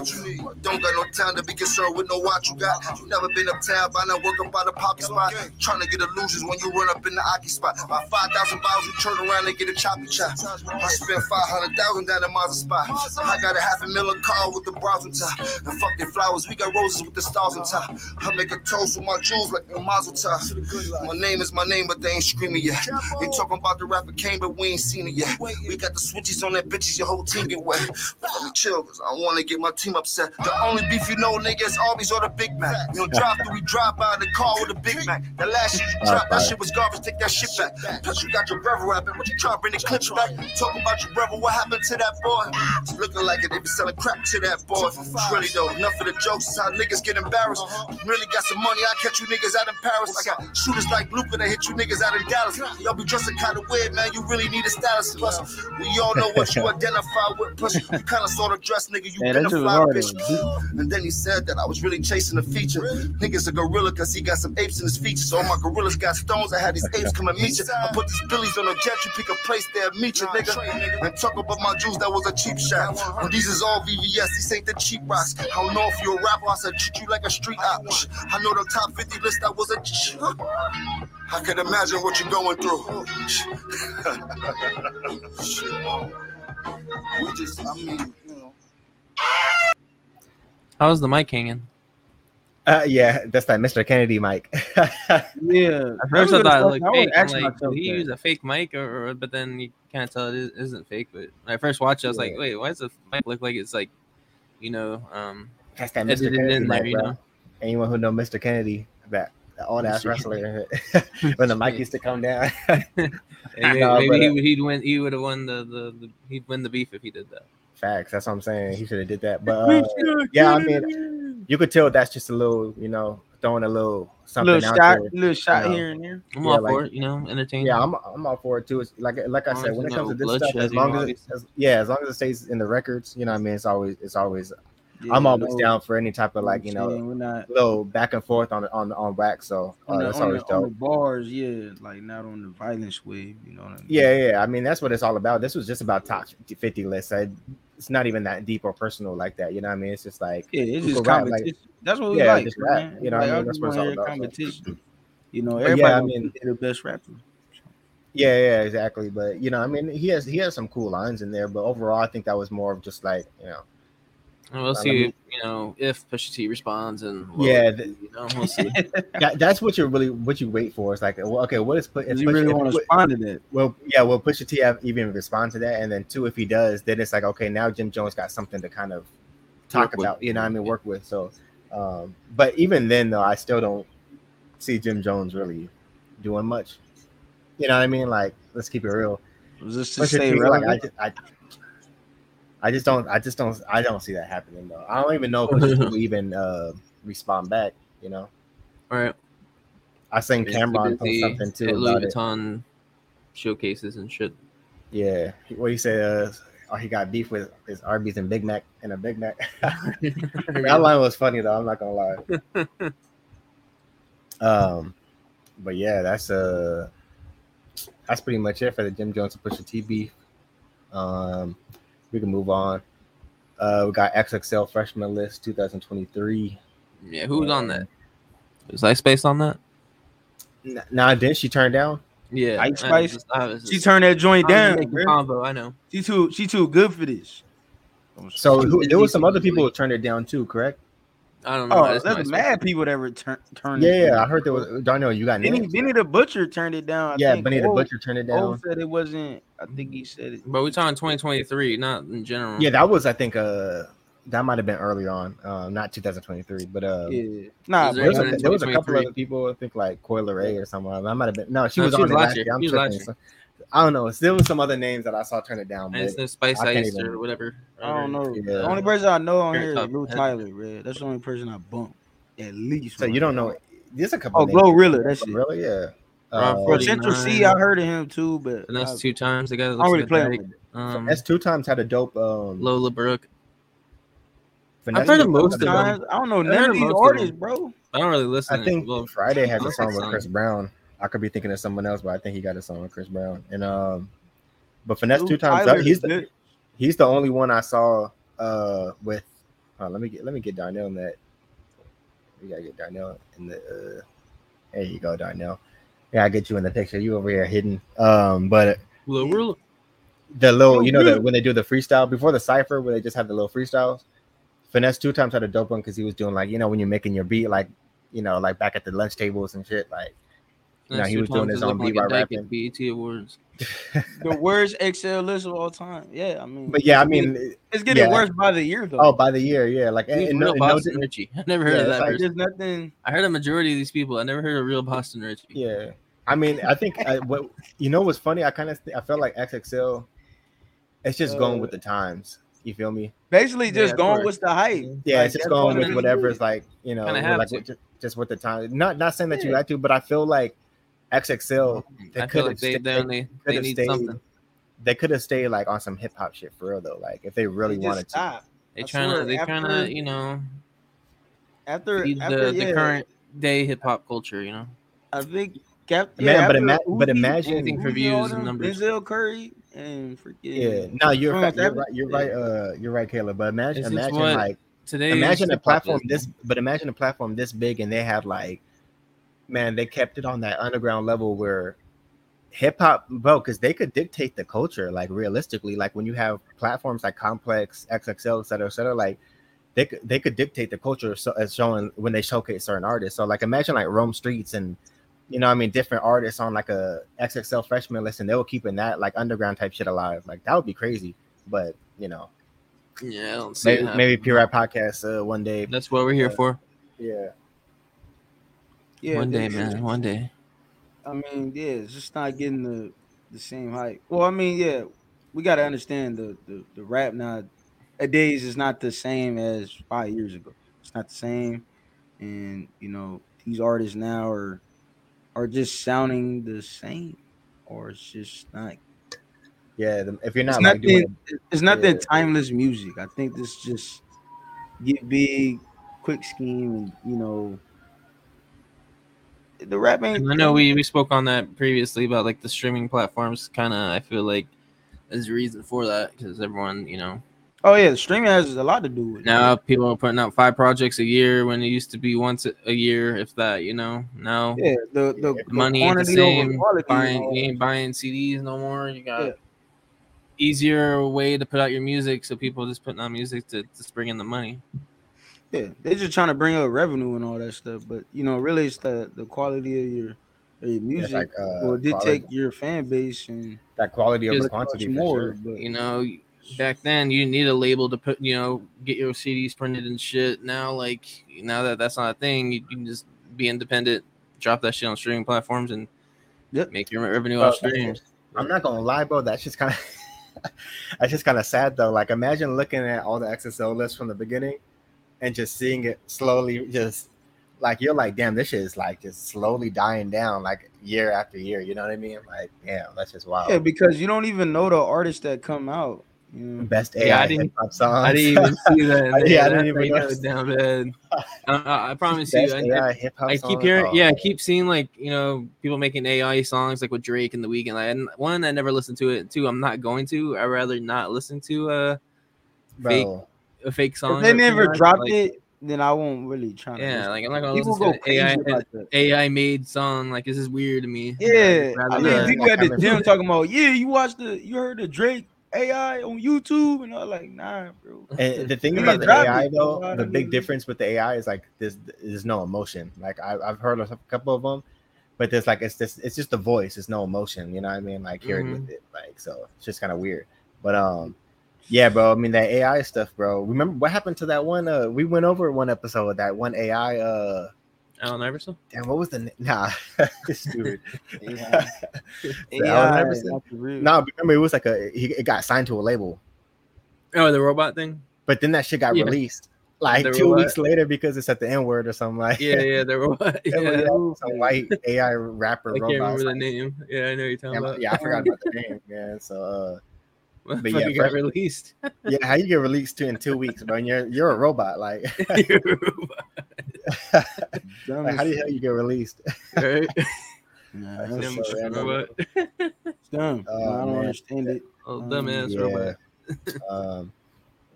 Speaker 4: Don't got no time to be concerned with no watch you got. You never been uptown by now working by the poppy spot. Trying to get illusions when you run up in the Aki spot. By 5,000 bottles, you turn around and get a choppy chop. I spent 500,000 down in Mazda spot. I got a half a million car with the bras on top. And fuck the flowers, we got roses with the stars on top. I make a toast with my jewels like a mazel tov. My name is my name, but they ain't screaming yet. They talking about the rapper came, but we ain't seen it yet. We got the switches on that bitches, your whole team get wet. Let me chill, cause I wanna get my team upset. The only beef you know, nigga, is always on the Big Mac. You don't drive through, we drive by the car with a Big Mac. The last shit you dropped, that shit was garbage, take that shit back. Plus, you got your brother rapping, what you trying to bring the clips back. Talking about your brother, what happened to that boy? Looking like it, they be selling crap to that boy. Really though, enough of the jokes, is how niggas get embarrassed. Really got some money, I catch you niggas out in Paris. I got shooters like Looper that hit you niggas out in Dallas. Y'all be dressing kind of weird, man. You really need a stylist. Plus, we all know what you identify with. Plus, you kind of sort of dress, nigga. You
Speaker 2: Yeah,
Speaker 4: been
Speaker 2: that
Speaker 4: a fly bitch. And then he said that I was really chasing a feature. Niggas a gorilla cause he got some apes in his features. All my gorillas got stones. I had these apes come and meet you. I put these billies on a jet. You pick a place there, meet you, nigga. And talk about my jewels, that was a cheap shot. And these is all VVS. These ain't the cheap rocks. I don't know if you're a rapper. I said treat you like a street op. I know the top 50 list. That was a. Can I can imagine what you're going through. We just, I mean, you know.
Speaker 3: How's the mic hanging?
Speaker 1: Uh, yeah, that's that Mr. Kennedy mic.
Speaker 2: Yeah.
Speaker 3: First, I
Speaker 2: was
Speaker 3: thought it
Speaker 2: gonna-
Speaker 3: looked
Speaker 2: I was
Speaker 3: fake. I'm like, did he
Speaker 2: that.
Speaker 3: use a fake mic, or, or but then you kind of tell it is- isn't fake. But when I first watched it, I was like, wait, why does the mic look like it's like, you know, um,
Speaker 1: that's that Mr. Kennedy
Speaker 3: in there,
Speaker 1: mic,
Speaker 3: you know?
Speaker 1: Anyone who know Mr. Kennedy, that old ass wrestler, when the mic used to come down.
Speaker 3: Maybe,
Speaker 1: Nah,
Speaker 3: maybe
Speaker 1: but,
Speaker 3: he
Speaker 1: uh,
Speaker 3: would he'd win. He would have won the, the the he'd win the beef if he did that.
Speaker 1: Facts. That's what I'm saying. He should have did that. But uh, yeah, I mean, you could tell that's just a little, you know, throwing a little something
Speaker 2: little
Speaker 1: out
Speaker 2: shot,
Speaker 1: there.
Speaker 2: little shot
Speaker 1: you know.
Speaker 2: here and there.
Speaker 3: I'm
Speaker 1: Yeah,
Speaker 3: all
Speaker 1: like-
Speaker 3: for it, you know, entertaining.
Speaker 1: Yeah, I'm I'm all for it too. It's like like I said, when it comes to this stuff, as long as, as yeah, as long as it stays in the records, you know, what I mean, it's always it's always
Speaker 2: Yeah,
Speaker 1: I'm always
Speaker 2: no,
Speaker 1: down for any type of like you know
Speaker 2: we're not
Speaker 1: little back and forth on on on wax. So uh,
Speaker 2: the,
Speaker 1: that's always
Speaker 2: the,
Speaker 1: dope.
Speaker 2: bars, yeah, like not on the violence wave, you know what I mean?
Speaker 1: Yeah, yeah. I mean, that's what it's all about. This was just about top 50 lists. I, it's not even that deep or personal like that. You know what I mean? It's just like
Speaker 2: Yeah, it's just
Speaker 1: rap, like-
Speaker 2: competition. That's what we
Speaker 1: Yeah,
Speaker 2: like,
Speaker 1: rap, you know what I mean? That's what it's all about, so.
Speaker 2: Competition. You know, everybody.
Speaker 1: yeah, I mean,
Speaker 2: the best rapper.
Speaker 1: yeah, yeah, exactly. But you know, I mean, he has he has some cool lines in there. But overall, I think that was more of just like you know,
Speaker 3: And we'll
Speaker 1: I
Speaker 3: see,
Speaker 1: mean-
Speaker 3: you know, if Pusha T responds and well,
Speaker 1: Yeah, the-
Speaker 3: you know, we'll see.
Speaker 1: that, that's what you're really what you wait for. It's like, well, okay, what is put?
Speaker 2: Does he really want to respond to that?
Speaker 1: Well, yeah, will Pusha T have even respond to that? And then two, if he does, then it's like, okay, now Jim Jones got something to kind of talk
Speaker 3: Work with.
Speaker 1: about, you know, what I mean, work with. So, um, but even then, though, I still don't see Jim Jones really doing much. You know what I mean? Like, let's keep it real.
Speaker 2: Was this to
Speaker 1: Pusha
Speaker 2: stay
Speaker 1: T, like, I, I, I just don't. I just don't. I don't see that happening though. I don't even know if people even uh, respond back. You know,
Speaker 3: All right.
Speaker 1: I seen Cam'ron post something too
Speaker 3: at Louis
Speaker 1: about it.
Speaker 3: Vuitton showcases and shit.
Speaker 1: Yeah, what he said. Uh, oh, he got beef with his Arby's and Big Mac and a Big Mac. that line was funny though. I'm not gonna lie. um, but yeah, that's uh, that's pretty much it for the Jim Jones and Pusha T beef. Um, we can move on. Uh, we got XXL freshman list 2023.
Speaker 3: yeah, who was on that? Was Ice Spice on that?
Speaker 1: N- Now, didn't she turn down?
Speaker 3: Yeah,
Speaker 2: Ice
Speaker 3: I
Speaker 2: Spice?
Speaker 3: just-
Speaker 2: She turned that joint down.
Speaker 3: combo, I know.
Speaker 2: She too she too good for this.
Speaker 1: So who, there was some other people who turned it down too, correct?
Speaker 3: I don't know.
Speaker 2: Oh,
Speaker 3: I just
Speaker 2: there's mad
Speaker 3: Spice.
Speaker 2: people that return turn.
Speaker 1: Yeah, yeah. I heard there was. Darnell, you got
Speaker 2: Benny,
Speaker 1: names.
Speaker 2: Benny the Butcher turned it down. I
Speaker 1: yeah,
Speaker 2: think.
Speaker 1: Benny the Butcher turned it down.
Speaker 2: Ove said it wasn't. I think he said it.
Speaker 3: But we're talking 2023, not in general.
Speaker 1: Yeah, that was I think uh that might have been early on, uh, not 2023, but uh,
Speaker 2: Yeah, nah,
Speaker 3: Is
Speaker 1: there was, a, there was a couple
Speaker 3: 2023?
Speaker 1: other people. I think like Coi Leray or someone. That might have been no. She
Speaker 3: No,
Speaker 1: was
Speaker 3: she
Speaker 1: on
Speaker 3: was last
Speaker 1: last
Speaker 3: year.
Speaker 1: year. I'm
Speaker 3: She was
Speaker 1: tripping.
Speaker 3: Last
Speaker 1: So- I don't know. There was some other names that I saw turn it down,
Speaker 3: And it's
Speaker 1: but
Speaker 3: no Spice
Speaker 1: I
Speaker 3: Ice
Speaker 1: even-
Speaker 3: or whatever.
Speaker 2: I don't know.
Speaker 1: Yeah.
Speaker 2: The only person I know on here is
Speaker 3: tough.
Speaker 2: Luh Tyler, bro. That's the only person I bump. At least.
Speaker 1: so you don't know. There's a couple.
Speaker 2: Oh,
Speaker 1: names.
Speaker 2: Glorilla. That's it.
Speaker 1: Really? Yeah.
Speaker 3: Rob
Speaker 1: Uh,
Speaker 2: Or Central Cee,
Speaker 3: 49.
Speaker 2: I heard of him too, but
Speaker 3: And that's
Speaker 2: I,
Speaker 3: two times. The guy that
Speaker 2: I
Speaker 3: looks
Speaker 2: don't really
Speaker 3: like
Speaker 2: play
Speaker 3: a
Speaker 2: him.
Speaker 3: dyke. Um,
Speaker 1: S two times had a dope. Um,
Speaker 3: Lola Brooke.
Speaker 1: Finesse
Speaker 3: heard of most of them.
Speaker 2: I don't know none of
Speaker 3: of
Speaker 2: these artists, bro.
Speaker 3: I don't really listen.
Speaker 1: I think
Speaker 3: well,
Speaker 1: Fridayy had a song with. Chris Brown. I could be thinking of someone else, but I think he got a song with Chris Brown. And um, but finesse
Speaker 2: Lou
Speaker 1: two times.
Speaker 2: Tyler
Speaker 1: he's the he's the only one I saw uh with. Uh, let me get let me get Darnell in that. We gotta get Darnell in the. Uh, there you go, Darnell. Yeah, I get you in the picture. You over here hidden. Um, but
Speaker 3: Lola.
Speaker 1: the little, you know,
Speaker 2: really?
Speaker 1: the, when they do the freestyle before the cipher, where they just have the little freestyles. Finesse two times had a dope one because he was doing like you know when you're making your beat like you know like back at the lunch tables and shit like You know, he was doing his own
Speaker 3: looking
Speaker 1: beat by
Speaker 3: like
Speaker 1: rapping.
Speaker 3: at BET Awards.
Speaker 2: The worst XXL list of all time. Yeah, I mean,
Speaker 1: but yeah I mean
Speaker 2: it's getting
Speaker 1: yeah.
Speaker 2: worse by the year though.
Speaker 1: oh by the year yeah like and, and
Speaker 3: real
Speaker 1: no, and no
Speaker 3: Boston Richey. I never heard
Speaker 1: Yeah,
Speaker 3: of that
Speaker 1: like
Speaker 3: person.
Speaker 2: There's nothing.
Speaker 3: I heard a majority of these people. I never heard of real Boston Richey.
Speaker 1: yeah I mean I think I, what you know what's funny I kind of I felt like XXL it's just going
Speaker 2: Uh,
Speaker 1: with the times you feel me
Speaker 2: Basically, just
Speaker 3: of
Speaker 2: going with the hype.
Speaker 1: yeah
Speaker 2: Like,
Speaker 1: it's just going with whatever
Speaker 2: is.
Speaker 1: is like you know
Speaker 3: Kinda
Speaker 1: with,
Speaker 3: have
Speaker 1: like with- just, just with the time not not saying that you
Speaker 2: Yeah.
Speaker 1: had to but I feel like XXL they
Speaker 3: I
Speaker 1: could
Speaker 3: feel
Speaker 1: have
Speaker 3: like they, they, only, they
Speaker 1: could've
Speaker 3: need
Speaker 1: stayed-
Speaker 3: something.
Speaker 1: they could have stayed like on some hip hop shit for real though like if they really
Speaker 2: They just
Speaker 1: wanted to.
Speaker 3: They
Speaker 2: I
Speaker 3: trying to, they trying
Speaker 2: after-
Speaker 3: to, you know,
Speaker 2: After,
Speaker 3: feed
Speaker 2: after
Speaker 3: the,
Speaker 2: yeah,
Speaker 3: the current day hip hop culture. You know,
Speaker 2: I think. Cap,
Speaker 1: Man,
Speaker 2: yeah,
Speaker 1: but
Speaker 2: after
Speaker 1: ima- but imagine-
Speaker 3: Anything for
Speaker 2: Uzi,
Speaker 3: views and numbers.
Speaker 2: Denzel Curry and freaking
Speaker 1: yeah no you're,
Speaker 2: Twenty One
Speaker 1: you're right you're right uh you're right Caleb but imagine imagine
Speaker 3: what
Speaker 1: like
Speaker 3: today
Speaker 1: imagine a platform this but imagine a platform this big and they have like man they kept it on that underground level where hip hop bro because they could dictate the culture like realistically like when you have platforms like complex xxl et cetera et cetera like they could they could dictate the culture so as showing when they showcase certain artists. So like imagine like Rome Streetz and you know i mean different artists on like a xxl freshman list and they were keeping that like underground type shit alive. Like that would be crazy but you know.
Speaker 3: Yeah, I don't see
Speaker 1: maybe, maybe rap podcast uh, one day.
Speaker 3: That's what we're here
Speaker 1: Yeah.
Speaker 3: for.
Speaker 1: yeah
Speaker 2: yeah.
Speaker 3: one day,
Speaker 2: they-
Speaker 3: man. One day.
Speaker 2: I mean, yeah, it's just not getting the the same hype. Well, I mean, yeah, we got to understand the, the the rap now Days is not the same as five years ago. It's not the same, and you know these artists now are are just sounding the same, or it's just not.
Speaker 1: Yeah, the, if you're
Speaker 2: It's
Speaker 1: not like doing
Speaker 2: nothing. It's nothing
Speaker 1: yeah.
Speaker 2: timeless music. I think this just get big, quick scheme, and you know. The rap ain't.
Speaker 3: I know we, we spoke on that previously about like the streaming platforms. Kind of, I feel like there's a reason for that because everyone, you know,
Speaker 2: Oh yeah, streaming has a lot to do with it.
Speaker 3: now people are putting out five projects a year when it used to be once a- year, if that. You know, now
Speaker 2: Yeah, the the, the
Speaker 3: money ain't the same.
Speaker 2: quality.
Speaker 3: Buying, you ain't buying CDs no more. You got
Speaker 2: Yeah.
Speaker 3: easier way to put out your music, so people just putting out music to just bring in the money.
Speaker 2: Yeah, they're just trying to bring up revenue and all that stuff. But you know, really, it's the the quality of your, of your
Speaker 1: yeah,
Speaker 2: music
Speaker 1: like uh,
Speaker 2: will dictate your fan base and
Speaker 1: that quality over
Speaker 3: Just
Speaker 1: quantity
Speaker 2: more.
Speaker 1: sure.
Speaker 2: But
Speaker 3: You know, back then you need a label to put, you know, get your CDs printed and shit. Now, like now that that's not a thing, you, you can just be independent, drop that shit on streaming platforms, and
Speaker 2: Yep.
Speaker 3: make your revenue
Speaker 1: Well,
Speaker 3: off streams.
Speaker 1: I'm not gonna lie, bro. That's just kind of That's just kind of sad though. Like imagine looking at all the XXL lists from the beginning and just seeing it slowly just like you're like, damn, this shit is like just slowly dying down like year after year. You know what I mean? Like, damn, that's just wild.
Speaker 2: Yeah, because you don't even know the artists that come out. You know?
Speaker 1: Best
Speaker 3: Yeah, I
Speaker 1: AI
Speaker 3: didn't-
Speaker 1: hip hop songs.
Speaker 3: I didn't even see that.
Speaker 1: Yeah, I didn't even
Speaker 3: know
Speaker 1: notice.
Speaker 3: it's down bad. I, I, I promise you.
Speaker 1: Best
Speaker 3: I,
Speaker 1: AI hip hop
Speaker 3: I keep hearing,
Speaker 1: Oh,
Speaker 3: yeah, I keep seeing like you know people making AI songs like with Drake and the Weeknd. Like, and one, I never listened to it. Two, I'm not going to. I rather not listen to uh, fake
Speaker 1: Bro,
Speaker 3: a fake song.
Speaker 2: If they never
Speaker 3: came
Speaker 2: dropped
Speaker 3: like,
Speaker 2: it, then I won't really try. to
Speaker 3: Yeah,
Speaker 2: listen.
Speaker 3: like I'm not gonna
Speaker 2: people
Speaker 3: listen
Speaker 2: go
Speaker 3: to an AI. AI made song. Like this is weird to me.
Speaker 2: Yeah,
Speaker 3: I'd rather
Speaker 2: mean, people at the
Speaker 1: Like,
Speaker 2: gym talking about, yeah, you watched the, you heard the Drake AI on YouTube, and I'm like, nah, bro.
Speaker 1: And the thing
Speaker 2: Yeah,
Speaker 1: about the AI
Speaker 2: it.
Speaker 1: though,
Speaker 2: I
Speaker 1: the big
Speaker 2: know.
Speaker 1: difference with the AI is like there's there's no emotion. Like I, I've heard a couple of them, but there's like it's just it's just the voice. It's no emotion. You know what I mean? Like hearing
Speaker 3: Mhm.
Speaker 1: with it, like so it's just kind of weird. But um, yeah, bro. I mean that AI stuff, bro. Remember what happened to that one? Uh, we went over one episode of that one AI. Uh,
Speaker 3: Allen Iverson.
Speaker 1: damn, what was the na- nah? stupid.
Speaker 2: AI,
Speaker 1: The Allen
Speaker 2: AI,
Speaker 1: Iverson?
Speaker 2: not the real.
Speaker 1: No, but remember it was like a he it got signed to a label,
Speaker 3: Oh, the robot thing.
Speaker 1: but then that shit got
Speaker 3: Yeah.
Speaker 1: released like
Speaker 3: The
Speaker 1: two
Speaker 3: robot.
Speaker 1: weeks later because it's at the N word or something like.
Speaker 3: Yeah, yeah, the robot.
Speaker 1: It was,
Speaker 3: Yeah.
Speaker 1: uh, some white AI rapper
Speaker 3: I can't
Speaker 1: robot.
Speaker 3: remember the name. Yeah, I know you're talking
Speaker 1: Yeah,
Speaker 3: about.
Speaker 1: yeah, I forgot about the name. Yeah, so uh,
Speaker 3: but
Speaker 1: but yeah,
Speaker 3: yeah, got released.
Speaker 1: yeah, how you get released to in two weeks, bro? And you're you're a robot. Like,
Speaker 2: Dumb
Speaker 1: like how
Speaker 2: as
Speaker 1: the hell you get released?
Speaker 3: right?
Speaker 2: Nah,
Speaker 1: That's
Speaker 2: that's
Speaker 3: Dumb
Speaker 1: so
Speaker 3: shit
Speaker 1: random.
Speaker 3: robot.
Speaker 2: dumb.
Speaker 1: Oh,
Speaker 2: I don't
Speaker 1: man.
Speaker 2: understand it.
Speaker 3: Oh,
Speaker 2: Um,
Speaker 3: dumbass
Speaker 1: yeah.
Speaker 3: robot.
Speaker 1: um,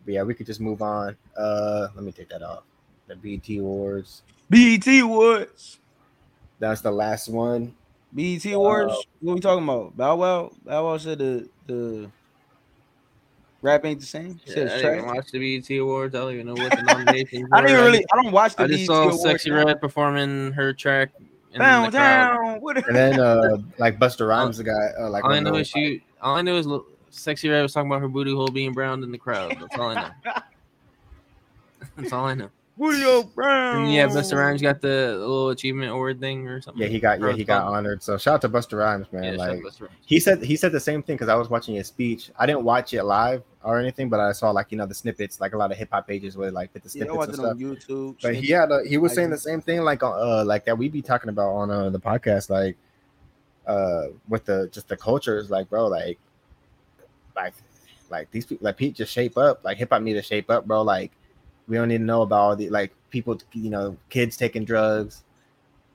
Speaker 1: but yeah, we could just move on. Uh, let me take that off. The BT Awards.
Speaker 2: BET Awards.
Speaker 1: That's the last one.
Speaker 2: BET Awards. what we talking about? Bow Wow. Bow Wow said the the rap ain't the same. He
Speaker 3: Yeah,
Speaker 2: said
Speaker 3: I
Speaker 2: it's
Speaker 3: didn't even watch the BET Awards. I don't even know what the nominations
Speaker 2: I
Speaker 3: were.
Speaker 2: didn't really. I don't watch the
Speaker 3: I just
Speaker 2: BET
Speaker 3: saw
Speaker 2: Awards.
Speaker 3: Sexyy Red performing her track. in the
Speaker 2: Down,
Speaker 3: crowd.
Speaker 2: down. What?
Speaker 1: And then uh, like Busta Rhymes got uh, like
Speaker 3: All I know
Speaker 1: of
Speaker 3: is she. All I know is Sexyy Red was talking about her booty hole being brown in the crowd. That's all I know. That's all I know.
Speaker 2: Julio Brown.
Speaker 3: And yeah, Busta Rhymes got the little achievement award thing or something.
Speaker 1: Yeah, he got yeah he got honored. So shout out to Busta Rhymes, man.
Speaker 3: Yeah, shout out
Speaker 1: like
Speaker 3: Busta Rhymes.
Speaker 1: he said he said the same thing because I was watching his speech. I didn't watch it live or anything, but I saw like you know the snippets, like a lot of hip hop pages where like put the
Speaker 2: Yeah,
Speaker 1: snippets
Speaker 2: watched
Speaker 1: and stuff.
Speaker 2: on YouTube.
Speaker 1: But he had a, he was saying the same thing like uh like that we be talking about on uh, the podcast like uh with the just the cultures like bro like like like these people like Pete just shape up like hip hop need to shape up bro like we don't need to know about all the like people you know kids taking drugs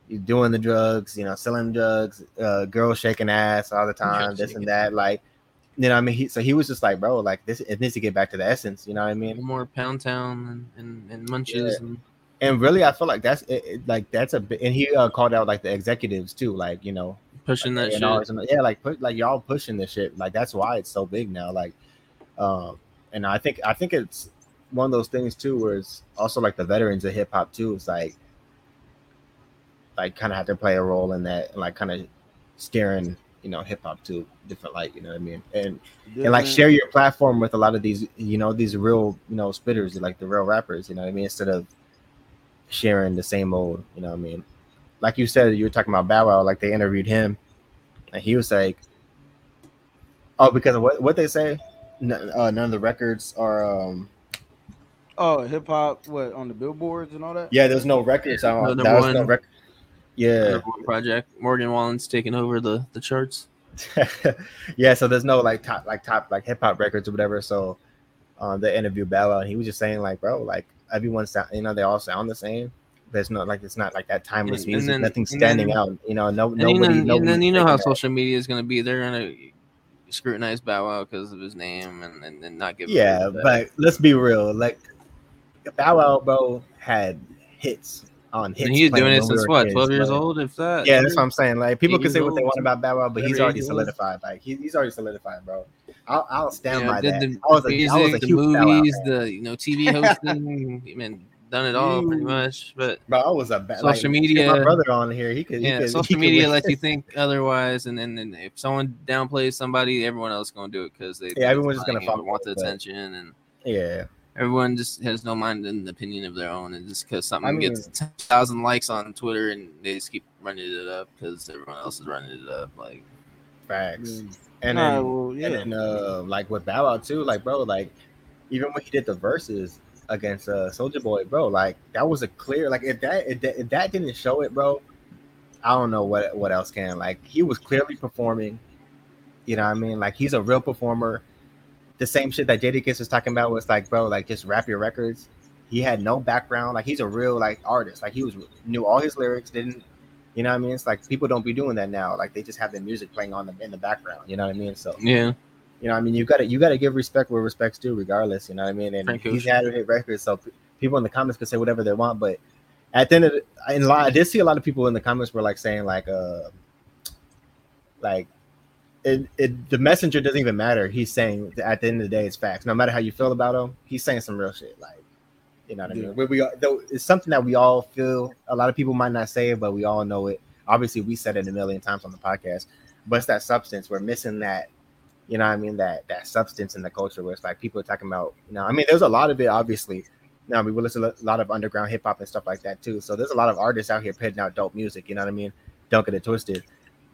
Speaker 1: you doing the drugs you know selling drugs uh girls shaking ass all the time this and that like you know I mean he so he was just like bro like this it needs to get back to the essence you know what I mean
Speaker 3: more Pound Town and, and, and Munches. And,
Speaker 1: and really i feel like that's it, it- like that's a bit and he uh, called out like the executives too like you know
Speaker 3: pushing that shit.
Speaker 1: A&Rs yeah like put like y'all pushing this shit like that's why it's so big now like um and i think i think it's one of those things too where it's also like the veterans of hip-hop too it's like like kind of have to play a role in that and like kind of steering you know hip-hop to different light you know what i mean and and like share your platform with a lot of these you know these real you know spitters like the real rappers you know what i mean instead of sharing the same old you know what i mean like you said you were talking about bow wow like they interviewed him and he was like oh because of what what they say N- uh, none of the records are um
Speaker 2: Oh, hip hop. What on the billboards and all that?
Speaker 1: yeah there's no records
Speaker 3: Yeah,
Speaker 1: on
Speaker 3: no
Speaker 1: that
Speaker 3: number
Speaker 1: was no
Speaker 3: one.
Speaker 1: Yeah
Speaker 3: project. Morgan Wallen's taking over the, the charts.
Speaker 1: yeah, so there's no like top like top like hip hop records or whatever. So um they interviewed Bow Wow and he was just saying like, bro, like everyone sound you know, they all sound the same. There's no like it's not like that timeless
Speaker 3: And- and
Speaker 1: music,
Speaker 3: then-
Speaker 1: nothing's standing
Speaker 3: then-
Speaker 1: out. You know, no
Speaker 3: And,
Speaker 1: nobody,
Speaker 3: you know, and then you know how
Speaker 1: that.
Speaker 3: social media is going to be. They're going to scrutinize Bow Wow because of his name and, and, and not give.
Speaker 1: Yeah, but let's be real. Like Bow Wow, bro, had hits on hits.
Speaker 3: and he's doing it since what,
Speaker 1: kids,
Speaker 3: 12 years
Speaker 1: like-
Speaker 3: old, if that.
Speaker 1: Yeah, that's what I'm saying. Like people can say what they want about Bow Wow, but he's already
Speaker 3: age he was.
Speaker 1: solidified. Like he, he's already solidified, bro. I'll, I'll stand
Speaker 3: Yeah,
Speaker 1: by
Speaker 3: did
Speaker 1: that.
Speaker 3: the,
Speaker 1: I was
Speaker 3: the
Speaker 1: I was a
Speaker 3: music, the
Speaker 1: huge Bow Wow
Speaker 3: movies, the you know TV hosting. I mean, done it all pretty much. But
Speaker 1: Bro, I was a ba-
Speaker 3: Social
Speaker 1: like,
Speaker 3: media-
Speaker 1: My brother on here, he could. he
Speaker 3: yeah,
Speaker 1: could- he
Speaker 3: social
Speaker 1: could
Speaker 3: media lets you think otherwise, and then and if someone downplays somebody, everyone else going to do it because they
Speaker 1: Yeah, everyone's just gonna
Speaker 3: money and
Speaker 1: fuck
Speaker 3: want the
Speaker 1: but-
Speaker 3: attention, and
Speaker 1: Yeah,
Speaker 3: everyone just has no mind and opinion of their own, and just because something
Speaker 1: I mean-
Speaker 3: gets ten thousand likes on Twitter, and they just keep running it up because everyone else is running it up. Like
Speaker 1: Facts. And
Speaker 2: Nah,
Speaker 1: then,
Speaker 2: well, yeah.
Speaker 1: and then uh, like with Bow Wow too, like bro, like even when he did the verses against uh Soulja Boy, bro, like that was a clear like if that if that, if that didn't show it, bro, I don't know what what else can. Like he was clearly performing. You know what I mean? Like he's a real performer. The same shit that Jadakiss was talking about was like, bro, like just rap your records. He had no background. Like he's a real like artist. Like he was knew all his lyrics. Didn't you know what I mean? It's like people don't be doing that now. Like they just have the music playing on them in the background. You know what I mean? So
Speaker 3: Yeah.
Speaker 1: you know, I mean, you got to you got to give respect where respect's due, regardless. You know what I mean? And
Speaker 3: Frank
Speaker 1: he's had a hit record, so people in the comments can say whatever they want. But at the end of the, in line, I did see a lot of people in the comments were like saying like, uh, like, it, it the messenger doesn't even matter. He's saying that at the end of the day, it's facts. No matter how you feel about him, he's saying some real shit. Like, you know what I
Speaker 2: Yeah.
Speaker 1: mean? We, we though it's something that we all feel. A lot of people might not say it, but we all know it. Obviously, we said it a million times on the podcast. But it's that substance. We're missing that you know what I mean that that substance in the culture where it's like people are talking about you know I mean there's a lot of it obviously now we listen to a lot of underground hip hop and stuff like that too so there's a lot of artists out here putting out dope music you know what I mean don't get it twisted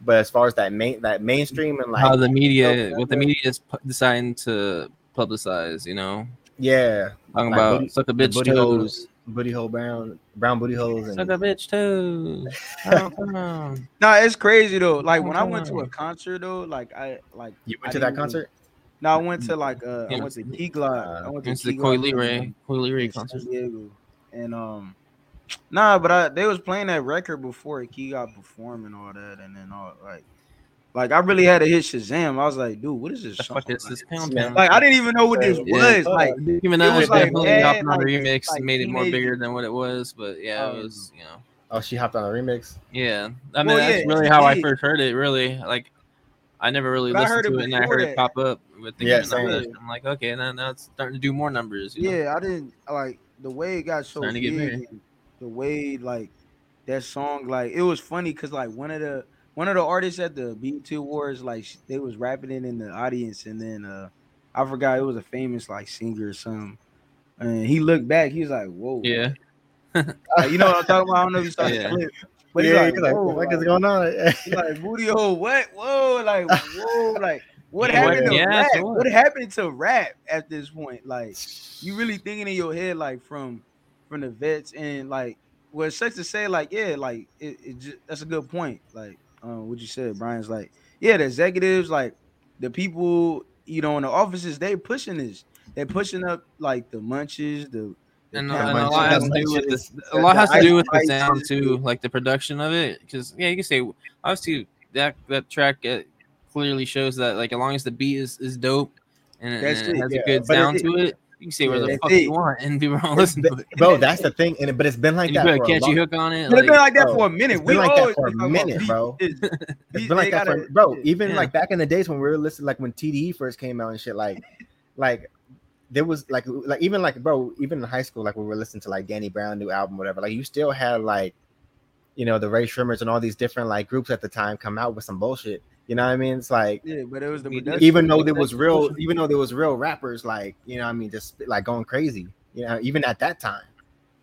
Speaker 1: but as far as that main that mainstream and like
Speaker 3: How the media,
Speaker 1: dope
Speaker 3: what the media is pu- deciding to publicize, you know,
Speaker 1: yeah
Speaker 3: talking
Speaker 1: Like
Speaker 3: about
Speaker 1: booty-
Speaker 3: suck a bitch
Speaker 1: booty
Speaker 3: toes,
Speaker 1: holes booty hole brown brown booty holes and
Speaker 3: suck a bitch toes. Oh, come on.
Speaker 2: Nah, it's crazy though. Like when I went to a concert though, like I like
Speaker 1: you
Speaker 2: I
Speaker 1: went to that concert
Speaker 2: No, I went to like uh, I went to Key Glide. I went to
Speaker 3: It's the
Speaker 2: Key
Speaker 3: Coi
Speaker 2: Glide
Speaker 3: Leray, Coi Leray
Speaker 2: in
Speaker 3: concert.
Speaker 2: San Diego, and um, nah, but I they was playing that record before he got performing all that, and then all like, like I really had to hit Shazam. I was like, dude, what is this song?
Speaker 3: fuck is this Pound Town?
Speaker 2: Like I didn't even know what this
Speaker 3: Yeah.
Speaker 2: was. Like
Speaker 3: Nicki
Speaker 2: it
Speaker 3: Minaj
Speaker 2: was, like,
Speaker 3: definitely
Speaker 2: mad,
Speaker 3: hopped on
Speaker 2: like-
Speaker 3: a remix
Speaker 2: like
Speaker 3: and made it more
Speaker 2: teenage-
Speaker 3: bigger than what it was, but yeah, it
Speaker 2: Um,
Speaker 3: was, you know,
Speaker 1: oh she hopped on a remix
Speaker 3: yeah. I mean,
Speaker 2: Well,
Speaker 3: that's really
Speaker 2: she
Speaker 3: how I first heard it. Really, like, I never really
Speaker 2: But
Speaker 3: listened
Speaker 2: heard it
Speaker 3: to it, and I heard
Speaker 2: that.
Speaker 3: it pop up with Nicki
Speaker 1: Yeah,
Speaker 3: Minaj.
Speaker 1: same.
Speaker 3: I'm like, okay, now, now it's starting to do more numbers. You know?
Speaker 2: yeah, I didn't like the way it got so
Speaker 3: Starting to get
Speaker 2: big.
Speaker 3: Bigger.
Speaker 2: and The way like that song, like it was funny because like one of the one of the artists at the BET Awards, like they was rapping it in the audience, and then uh I forgot it was a famous like singer or something. And he looked back, he was like, "Whoa!"
Speaker 3: yeah.
Speaker 2: Like, you know what I'm talking about? I don't know if you saw
Speaker 3: Yeah.
Speaker 2: the clip, but he's
Speaker 1: yeah
Speaker 2: like,
Speaker 1: you're like
Speaker 2: "Whoa!"
Speaker 1: what is
Speaker 2: like-
Speaker 1: going on
Speaker 2: He's like booty hole, what? Whoa, like whoa, like what
Speaker 3: Yeah,
Speaker 2: happened to
Speaker 3: yeah,
Speaker 2: rap?
Speaker 3: sure.
Speaker 2: What happened to rap at this point? Like you really thinking in your head like from from the vets and like well it's such to say like yeah like it, it just that's a good point like um what you said Brian's like yeah the executives like the people you know in the offices they pushing this they pushing up like the munches the, the
Speaker 3: And, and a lot has to do with this. A
Speaker 2: the-
Speaker 3: lot has to do with the sound too, like the production of it. Because yeah, you can say obviously that that track uh, clearly shows that like as long as the beat is, is dope and, it- and it
Speaker 2: it,
Speaker 3: has
Speaker 1: yeah.
Speaker 3: a good
Speaker 1: But it-
Speaker 3: sound to it, you can say where
Speaker 2: Yeah,
Speaker 3: the fuck
Speaker 2: it.
Speaker 3: you want, and people don't listen to it.
Speaker 1: bro that's the thing and but it's been like
Speaker 3: And you
Speaker 1: that
Speaker 3: a
Speaker 1: for a
Speaker 3: catchy
Speaker 1: long-
Speaker 3: hook on it.
Speaker 2: But it's been like that
Speaker 1: bro,
Speaker 2: for a minute.
Speaker 1: it's
Speaker 2: We
Speaker 1: like that for a minute, bro. It's been like that for bro. Even
Speaker 3: Yeah.
Speaker 1: like back in the days when we were listening, like when TDE first came out and shit, like, like there was like, like even like bro, even in high school, like we were listening to like Danny Brown new album, whatever. Like you still had like, you know, the Rae Sremmurds and all these different like groups at the time come out with some bullshit. You know what I mean? It's like
Speaker 2: Yeah, but it was the production.
Speaker 1: even though there was real, even though there was real rappers, like you know, what I mean, just like going crazy. You know, even at that time.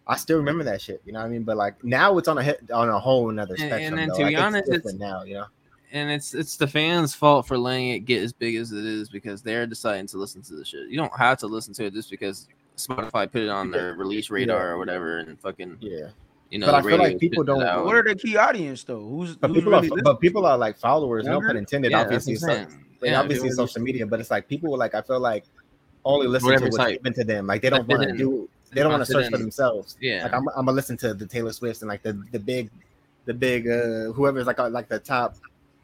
Speaker 1: I still remember that shit, you know what I mean? But like now it's on a hit on a whole another
Speaker 3: And- and then
Speaker 1: though.
Speaker 3: to
Speaker 1: Like,
Speaker 3: be honest, it's-
Speaker 1: now, you know.
Speaker 3: and it's it's the fans' fault for letting it get as big as it is because they're deciding to listen to the shit. You don't have to listen to it just because Spotify put it on their release radar or whatever, and fucking
Speaker 1: Yeah.
Speaker 3: You know.
Speaker 1: But I feel like people don't-
Speaker 3: out.
Speaker 2: What are the key audience though? Who's
Speaker 1: But
Speaker 2: who's
Speaker 1: people
Speaker 2: really
Speaker 1: are
Speaker 2: listening?
Speaker 1: but people are like followers, no pun intended,
Speaker 3: Yeah,
Speaker 1: obviously.
Speaker 3: that's I'm
Speaker 1: So,
Speaker 3: saying.
Speaker 1: like,
Speaker 3: Yeah,
Speaker 1: obviously
Speaker 3: people-
Speaker 1: social media, but it's like people like I feel like only listen
Speaker 3: Whatever
Speaker 1: to what's
Speaker 3: site.
Speaker 1: given to them. Like they don't want to do they don't want to search for themselves.
Speaker 3: Yeah.
Speaker 1: Like I'm I'm gonna listen to the Taylor Swifts and like the the big the big uh whoever's like like the top,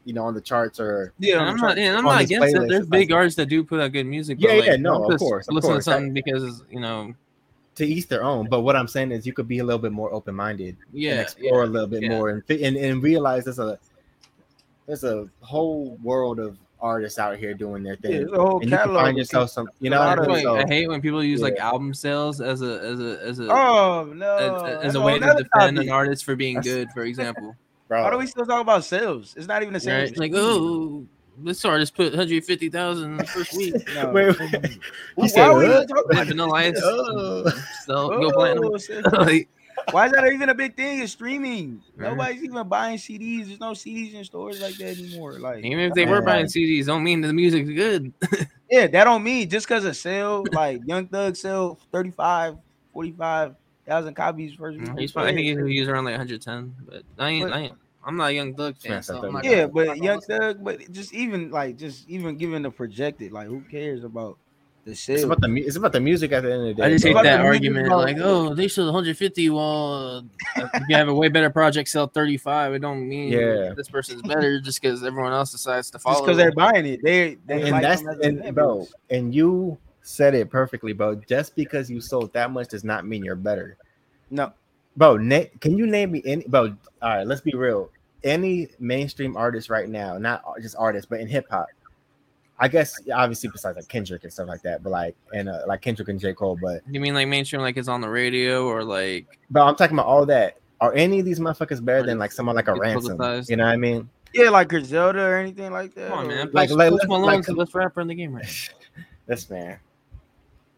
Speaker 1: you know, on the charts or
Speaker 2: Yeah,
Speaker 3: I'm not,
Speaker 2: chart.
Speaker 3: and I'm not
Speaker 1: this
Speaker 3: against it. There's big artists that do put out good music.
Speaker 1: Yeah,
Speaker 3: but, like,
Speaker 1: yeah, no,
Speaker 3: don't
Speaker 1: of course, of
Speaker 3: listen
Speaker 1: course.
Speaker 3: to something because you know,
Speaker 1: to each their own. But what I'm saying is you could be a little bit more open minded
Speaker 3: yeah,
Speaker 1: and explore a little bit
Speaker 3: yeah.
Speaker 1: more and, and and realize there's a there's a whole world of artists out here doing their thing.
Speaker 2: there's a whole
Speaker 1: and you can find yourself some, you know, what I mean? So-
Speaker 3: I hate when people use like album sales as a as a as a.
Speaker 2: Oh no!
Speaker 3: as, as a
Speaker 2: a
Speaker 3: way to defend
Speaker 2: topic.
Speaker 3: an artist for being
Speaker 1: That's-
Speaker 3: good, for example.
Speaker 1: bro.
Speaker 2: Why do we still talk about sales? It's not even the same.
Speaker 3: Right? Like, oh, this artist put 150,000 the first week.
Speaker 2: No.
Speaker 1: Wait, wait.
Speaker 2: Why
Speaker 1: He said,
Speaker 2: are we talking about
Speaker 3: Vanilla Ice,
Speaker 1: Oh.
Speaker 3: so go platinum.
Speaker 2: Oh, Why is that even a big thing? It's streaming.
Speaker 3: Mhm.
Speaker 2: Nobody's even buying CDs. There's no CDs in stores like that anymore. Like
Speaker 3: Even if they were
Speaker 1: Man.
Speaker 3: buying CDs, don't mean the music's good.
Speaker 2: Yeah, that don't mean just because a sale like Young Thug sell 35, 45,000 copies first week.
Speaker 3: He's probably, I think he's, he's around like 110, but I ain't, I ain't I'm not a young Thug fan. So I'm not
Speaker 2: yeah,
Speaker 3: gonna-
Speaker 2: but Young Thug, but just even like just even given the projected, like who cares about the
Speaker 1: shit?
Speaker 2: It's
Speaker 1: about the mu- it's about the music at the end of the day.
Speaker 3: I just hate that
Speaker 2: the music
Speaker 3: argument. Like, oh, they sold 150. Well, uh, if you have a way better project, sell 35. It don't mean
Speaker 1: Yeah.
Speaker 3: this person's better just because everyone else decides to follow.
Speaker 2: just because they're buying it, they they
Speaker 1: and
Speaker 2: like
Speaker 1: that's
Speaker 2: them as a
Speaker 1: and bro, and you said it perfectly, bro. Just because you sold that much does not mean you're better,
Speaker 2: No,
Speaker 1: bro. Na- can you name me any, bro? All right, let's be real. Any mainstream artist right now, not just artists, but in hip hop, I guess obviously besides like Kendrick and stuff like that, but like and uh, like Kendrick and J Cole, but
Speaker 3: You mean like mainstream, like it's on the radio or like
Speaker 1: bro, I'm talking about all that. Are any of these motherfuckers better than like someone like a
Speaker 3: it's
Speaker 1: Ransom?
Speaker 3: publicized.
Speaker 1: You know what I mean?
Speaker 2: yeah, like Griselda or anything like that.
Speaker 3: come on, man?
Speaker 1: Like-
Speaker 3: Post,
Speaker 1: like-
Speaker 3: Post
Speaker 1: like-
Speaker 3: Malone's
Speaker 1: like-
Speaker 3: the best rapper in the game right now.
Speaker 1: This man,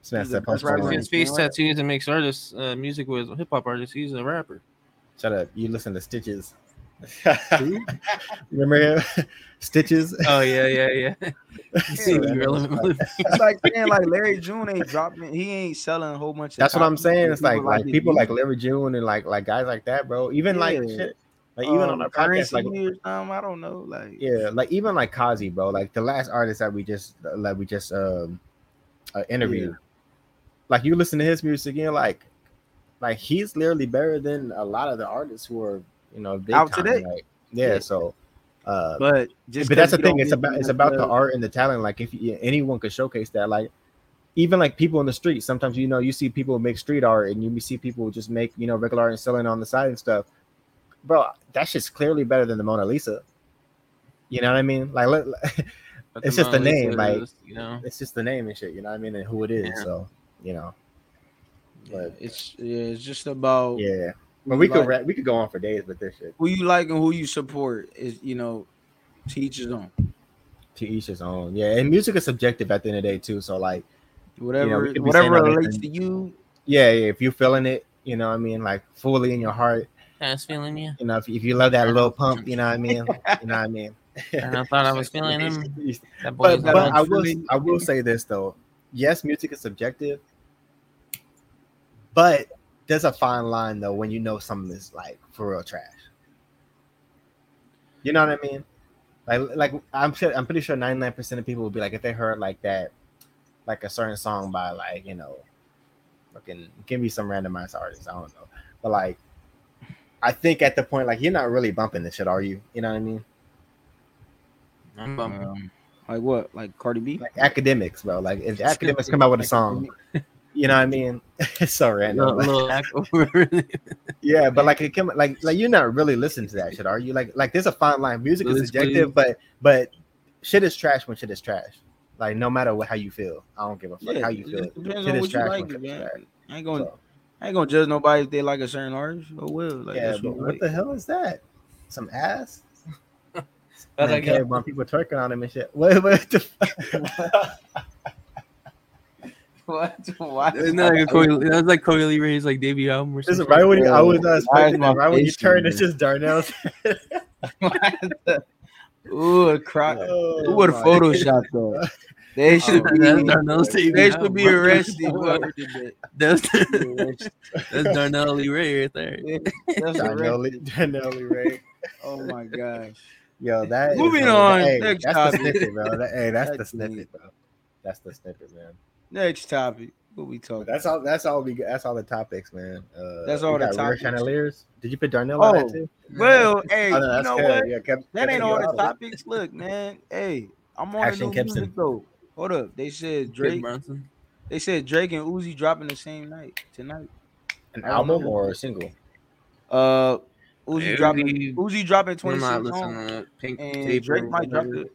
Speaker 1: this man
Speaker 2: He's the
Speaker 1: said
Speaker 2: best
Speaker 1: Post
Speaker 2: rapper
Speaker 3: He
Speaker 1: Malone.
Speaker 3: has face tattoos and makes artists uh, music with hip hop artists. He's a rapper.
Speaker 1: Shut up. You listen to Stitches. Remember him? Stitches?
Speaker 3: Oh yeah, yeah, yeah.
Speaker 1: Yeah.
Speaker 3: irrelevant.
Speaker 2: It's like saying like Larry June ain't dropping. He ain't selling a whole bunch. Of
Speaker 1: That's what I'm saying. It's like
Speaker 2: people
Speaker 1: like
Speaker 2: his
Speaker 1: people like. Larry June and like like guys like that, bro. Even like shit. Like even on
Speaker 2: Um,
Speaker 1: our podcast, like
Speaker 2: Currency or I don't know. Like
Speaker 1: yeah, like even like Kazi, bro. Like the last artist that we just like we just um uh, interviewed. Like you listen to his music, and you're like, like he's literally better than a lot of the artists who are you know big
Speaker 2: Out
Speaker 1: time,
Speaker 2: today.
Speaker 1: Like, yeah,
Speaker 2: Yeah.
Speaker 1: so. Uh,
Speaker 2: but just
Speaker 1: but that's the thing. It's about it's about the
Speaker 2: the-
Speaker 1: art and the talent. Like if you, anyone could showcase that, like even like people in the street. Sometimes you know you see people make street art, and you see people just make you know regular art and selling on the side and stuff. Bro, that shit's clearly better than the Mona Lisa. You know what I mean? Like, let-
Speaker 3: But
Speaker 1: It's just the
Speaker 3: Mona Lisa
Speaker 1: name, like-
Speaker 3: is, you know.
Speaker 1: it's just the name and shit. You know what I mean? And who it is.
Speaker 3: Yeah.
Speaker 1: So you know,
Speaker 2: But it's yeah, it's just about
Speaker 1: yeah. But we
Speaker 2: you
Speaker 1: could
Speaker 2: like,
Speaker 1: ra- we could go on for days with this shit.
Speaker 2: who you like and who you support is you know to each his own.
Speaker 1: To each his own. Yeah, and music is subjective at the end of the day too. So like,
Speaker 2: Whatever
Speaker 1: we could be
Speaker 2: whatever relates to you.
Speaker 1: yeah, yeah if you're feeling it, you know what I mean, like fully in your heart.
Speaker 3: Ass feeling you.
Speaker 1: You know, if, if you love that little pump, you know what I mean. You know what I mean.
Speaker 3: And I thought I was feeling him. That
Speaker 1: but but I will. I will say this though. Yes, music is subjective, but there's a fine line though when you know something is like for real trash. You know what I mean? Like like I'm sure I'm pretty sure 99% of people would be like if they heard like that, like a certain song by like you know, fucking give me some randomized artists. I don't know, but like. I think at the point, like you're not really bumping this shit, are you? You know what I mean?
Speaker 3: I'm bumping.
Speaker 2: Um, like what? Like Cardi B?
Speaker 1: like academics, bro. Like if academics come out with a song, you know what I mean? it's so random.
Speaker 3: Little, little act
Speaker 1: yeah, but like it come like like you're not really listening to that shit, are you? Like like there's a fine line. Music is subjective, but but shit is trash when shit is trash. Like no matter what how you feel, I don't give a fuck
Speaker 2: Yeah,
Speaker 1: how you feel.
Speaker 2: depends
Speaker 1: Shit
Speaker 2: on
Speaker 1: is
Speaker 2: what you
Speaker 1: trash
Speaker 2: like,
Speaker 1: when
Speaker 2: man. I ain't gonna
Speaker 1: So,
Speaker 2: I ain't gonna judge nobody if they like a certain artist. Oh well, like
Speaker 1: yeah, but
Speaker 2: what like.
Speaker 1: the hell is that? Some ass?
Speaker 3: That's like
Speaker 1: care
Speaker 3: a-
Speaker 1: about people twerking on him and shit. What, what the fuck?
Speaker 2: What? Why?
Speaker 3: Isn't that like a Coily, that's like Coi Leray's like debut album or something.
Speaker 1: right when you, I was not
Speaker 2: Why is
Speaker 1: expecting that. Right when you turn, it's just Darnell's.
Speaker 2: Ooh, a croc.
Speaker 1: Oh,
Speaker 2: Who would have
Speaker 1: my
Speaker 2: photoshopped? They should
Speaker 3: Oh,
Speaker 2: be.
Speaker 3: that's Darnell's debut
Speaker 2: They should be arrested. Whoever did that.
Speaker 3: That's,
Speaker 2: Be
Speaker 3: that's Darnell Lee Ray right there.
Speaker 2: That's
Speaker 1: Darnell,
Speaker 2: arrested.
Speaker 1: Darnell Lee Ray.
Speaker 2: Oh my gosh.
Speaker 1: Yo, that
Speaker 2: Moving
Speaker 1: uh,
Speaker 2: on,
Speaker 1: Hey,
Speaker 2: next
Speaker 1: that's
Speaker 2: topic.
Speaker 1: the snippet, bro. That- hey, that's the snippet, bro. That's the snippet, man.
Speaker 2: Next topic. What we
Speaker 1: But
Speaker 2: talking?
Speaker 1: that's all. That's all we. got. That's all the topics, man. Uh,
Speaker 2: That's all the
Speaker 1: got
Speaker 2: topics.
Speaker 1: Chandeliers. Did you put Darnell on
Speaker 2: Oh,
Speaker 1: that too?
Speaker 2: Well, hey,
Speaker 1: Oh, no,
Speaker 2: you
Speaker 1: that's
Speaker 2: know
Speaker 1: good.
Speaker 2: what?
Speaker 1: Yeah, kept,
Speaker 2: That ain't all the
Speaker 1: topics.
Speaker 2: topics. Look, man. Hey, I'm on
Speaker 1: Action
Speaker 2: the new
Speaker 1: Kempson.
Speaker 2: music though. Hold up. They said
Speaker 3: Drake
Speaker 2: Drake. They said Drake and Uzi dropping the same night tonight.
Speaker 1: An album
Speaker 2: know.
Speaker 1: or a single?
Speaker 2: Uh, Uzi
Speaker 3: Hey,
Speaker 2: dropping.
Speaker 3: Uzi-
Speaker 2: Uzi dropping
Speaker 3: I'm
Speaker 2: 26
Speaker 3: not
Speaker 2: songs,
Speaker 3: listening to that Pink
Speaker 2: and Drake
Speaker 3: or
Speaker 2: might drop the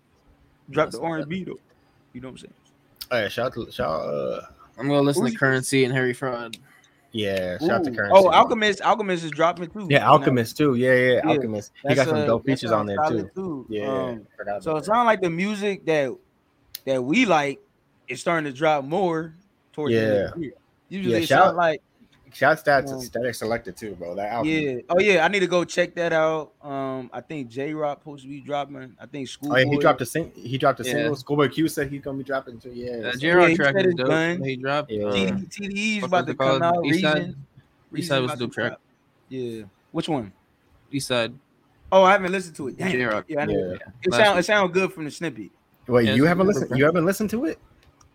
Speaker 2: drop the
Speaker 3: Listen to
Speaker 2: R and B though. You know what I'm saying?
Speaker 1: Oh yeah, shout out to shout. Uh,
Speaker 3: I'm gonna listen to Currency and Harry Fraud.
Speaker 1: yeah, shout out to Currency.
Speaker 2: Oh, Alchemist. Alchemist is dropping too.
Speaker 1: Yeah, Alchemist too. Yeah, yeah,
Speaker 2: Yeah,
Speaker 1: Alchemist. He
Speaker 2: That's,
Speaker 1: got some dope features on there too.
Speaker 2: too.
Speaker 1: Yeah.
Speaker 2: Um, so
Speaker 1: about
Speaker 2: it sounds like the music that that we like is starting to drop more towards the end of the year. Usually
Speaker 1: Yeah,
Speaker 2: it
Speaker 1: shout-
Speaker 2: sounds like
Speaker 1: Shouts out to
Speaker 2: Um,
Speaker 1: Statik Selektah too, bro. That album.
Speaker 2: Yeah. Oh yeah, I need to go check that out. Um, I think Jay Rock supposed to be dropping. I think School.
Speaker 1: Oh, yeah, he dropped a sing- he dropped a
Speaker 3: Yeah.
Speaker 1: single. Schoolboy Q said he's gonna be dropping too. Yeah.
Speaker 3: Uh, Jay Rock
Speaker 2: he
Speaker 3: track is dope.
Speaker 2: done.
Speaker 3: He dropped.
Speaker 1: Yeah.
Speaker 3: uh,
Speaker 2: TD, TDE's about to
Speaker 3: it
Speaker 2: come
Speaker 3: called?
Speaker 2: out.
Speaker 3: East Side?
Speaker 2: Reason.
Speaker 3: Was
Speaker 2: about
Speaker 3: a dope
Speaker 2: to
Speaker 3: track.
Speaker 2: drop. Yeah. Which one?
Speaker 3: East Side.
Speaker 2: Oh, I haven't listened to it. Damn. Jay Rock. Yeah,
Speaker 1: Yeah.
Speaker 2: It
Speaker 3: Last
Speaker 2: sound it sound good from the snippet.
Speaker 1: Wait, you haven't listened? You haven't listened to it?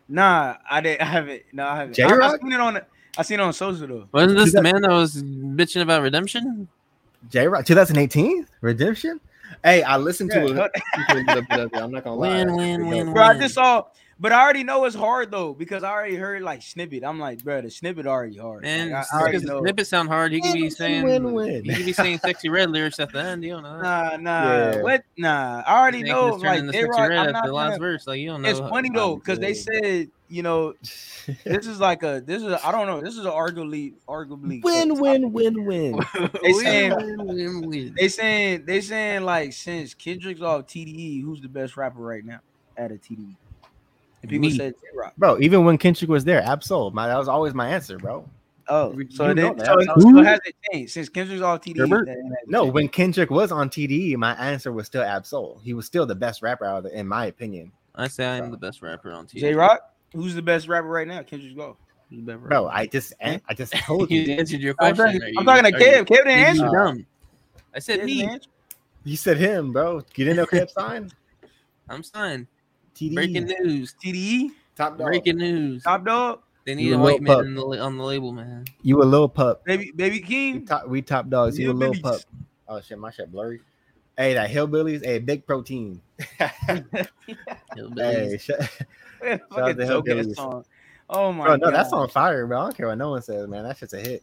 Speaker 2: Nah, I didn't. I haven't. No, I haven't. I, I
Speaker 1: Jay Rock?
Speaker 2: seen it on. the- I seen it on social though.
Speaker 3: Wasn't this the man that was bitching about redemption?
Speaker 1: Jay Rock 2018 Redemption. Hey, I listened to
Speaker 2: Yeah,
Speaker 1: it. a little bit of it. I'm not gonna lie.
Speaker 3: Win,
Speaker 1: That's
Speaker 3: win, win,
Speaker 1: dope.
Speaker 2: Bro, I just saw, but I already know it's hard though because I already heard like snippet. I'm like, bro, the snippet already hard.
Speaker 3: And
Speaker 2: Like, I, I already
Speaker 3: because
Speaker 2: know.
Speaker 3: snippets sound hard. He could be saying
Speaker 1: win, win.
Speaker 3: he could be saying Sexyy Red lyrics at the end. You don't know. that.
Speaker 2: Nah, nah,
Speaker 1: Yeah.
Speaker 2: what? Nah, I already
Speaker 3: They
Speaker 2: know.
Speaker 3: can just turn
Speaker 2: Like,
Speaker 3: into
Speaker 2: J
Speaker 3: sexy
Speaker 2: Rock,
Speaker 3: red at
Speaker 2: not
Speaker 3: the last
Speaker 2: gonna,
Speaker 3: verse. Like you don't know.
Speaker 2: It's funny though because they said, you know, this is like a, this is, a, I don't know, this is an arguably, arguably
Speaker 1: Win, win, win, win.
Speaker 2: They saying-
Speaker 3: Win, win, win.
Speaker 2: They saying, they saying like since Kendrick's off TDE, who's the best rapper right now at a TDE? And people
Speaker 3: Me.
Speaker 2: said Jay Rock.
Speaker 1: Bro, even when Kendrick was there, Ab-Soul, my that was always my answer, bro.
Speaker 2: Oh, so
Speaker 1: you
Speaker 2: it
Speaker 1: know
Speaker 2: didn't- so, it- so it hasn't changed since Kendrick's off TDE.
Speaker 3: Herbert?
Speaker 2: that- that hasn't
Speaker 1: No, when Kendrick was on TDE, my answer was still Ab-Soul. He was still the best rapper out of it, in my opinion.
Speaker 3: I say I am the best rapper on TV.
Speaker 2: J Rock, who's the best rapper right now? Kendrick's off. Who's the best rapper?
Speaker 1: Bro, I just I just told you.
Speaker 3: you answered your
Speaker 2: I'm
Speaker 3: question.
Speaker 2: talking, I'm
Speaker 3: you-
Speaker 2: talking to
Speaker 3: are
Speaker 2: Kev.
Speaker 3: you-
Speaker 2: Kev didn't
Speaker 3: are you
Speaker 2: answer.
Speaker 3: dumb? I said
Speaker 2: Kev
Speaker 3: me.
Speaker 1: You said him, bro. You didn't know Kev signed?
Speaker 3: I'm signed.
Speaker 1: TDE.
Speaker 3: Breaking news.
Speaker 2: TDE,
Speaker 1: Top dog.
Speaker 3: Breaking news.
Speaker 2: top dog,
Speaker 3: They
Speaker 1: You
Speaker 3: need
Speaker 1: a
Speaker 3: a white
Speaker 1: little
Speaker 3: man in the, on the label, man.
Speaker 1: You a little pup.
Speaker 2: baby, baby
Speaker 1: We
Speaker 2: King.
Speaker 1: top, we top dogs. You a
Speaker 2: Hillbillies.
Speaker 1: little pup. Oh shit, my shit blurry. Hey, that hillbillies. Hey, big protein.
Speaker 3: Hillbillies.
Speaker 1: hey, shut,
Speaker 2: Fucking
Speaker 1: to
Speaker 2: joke
Speaker 1: Hillbillies.
Speaker 2: song. Oh my
Speaker 1: bro, no,
Speaker 2: god,
Speaker 1: that's on fire, bro. I don't care what no one says, man. That shit's a hit.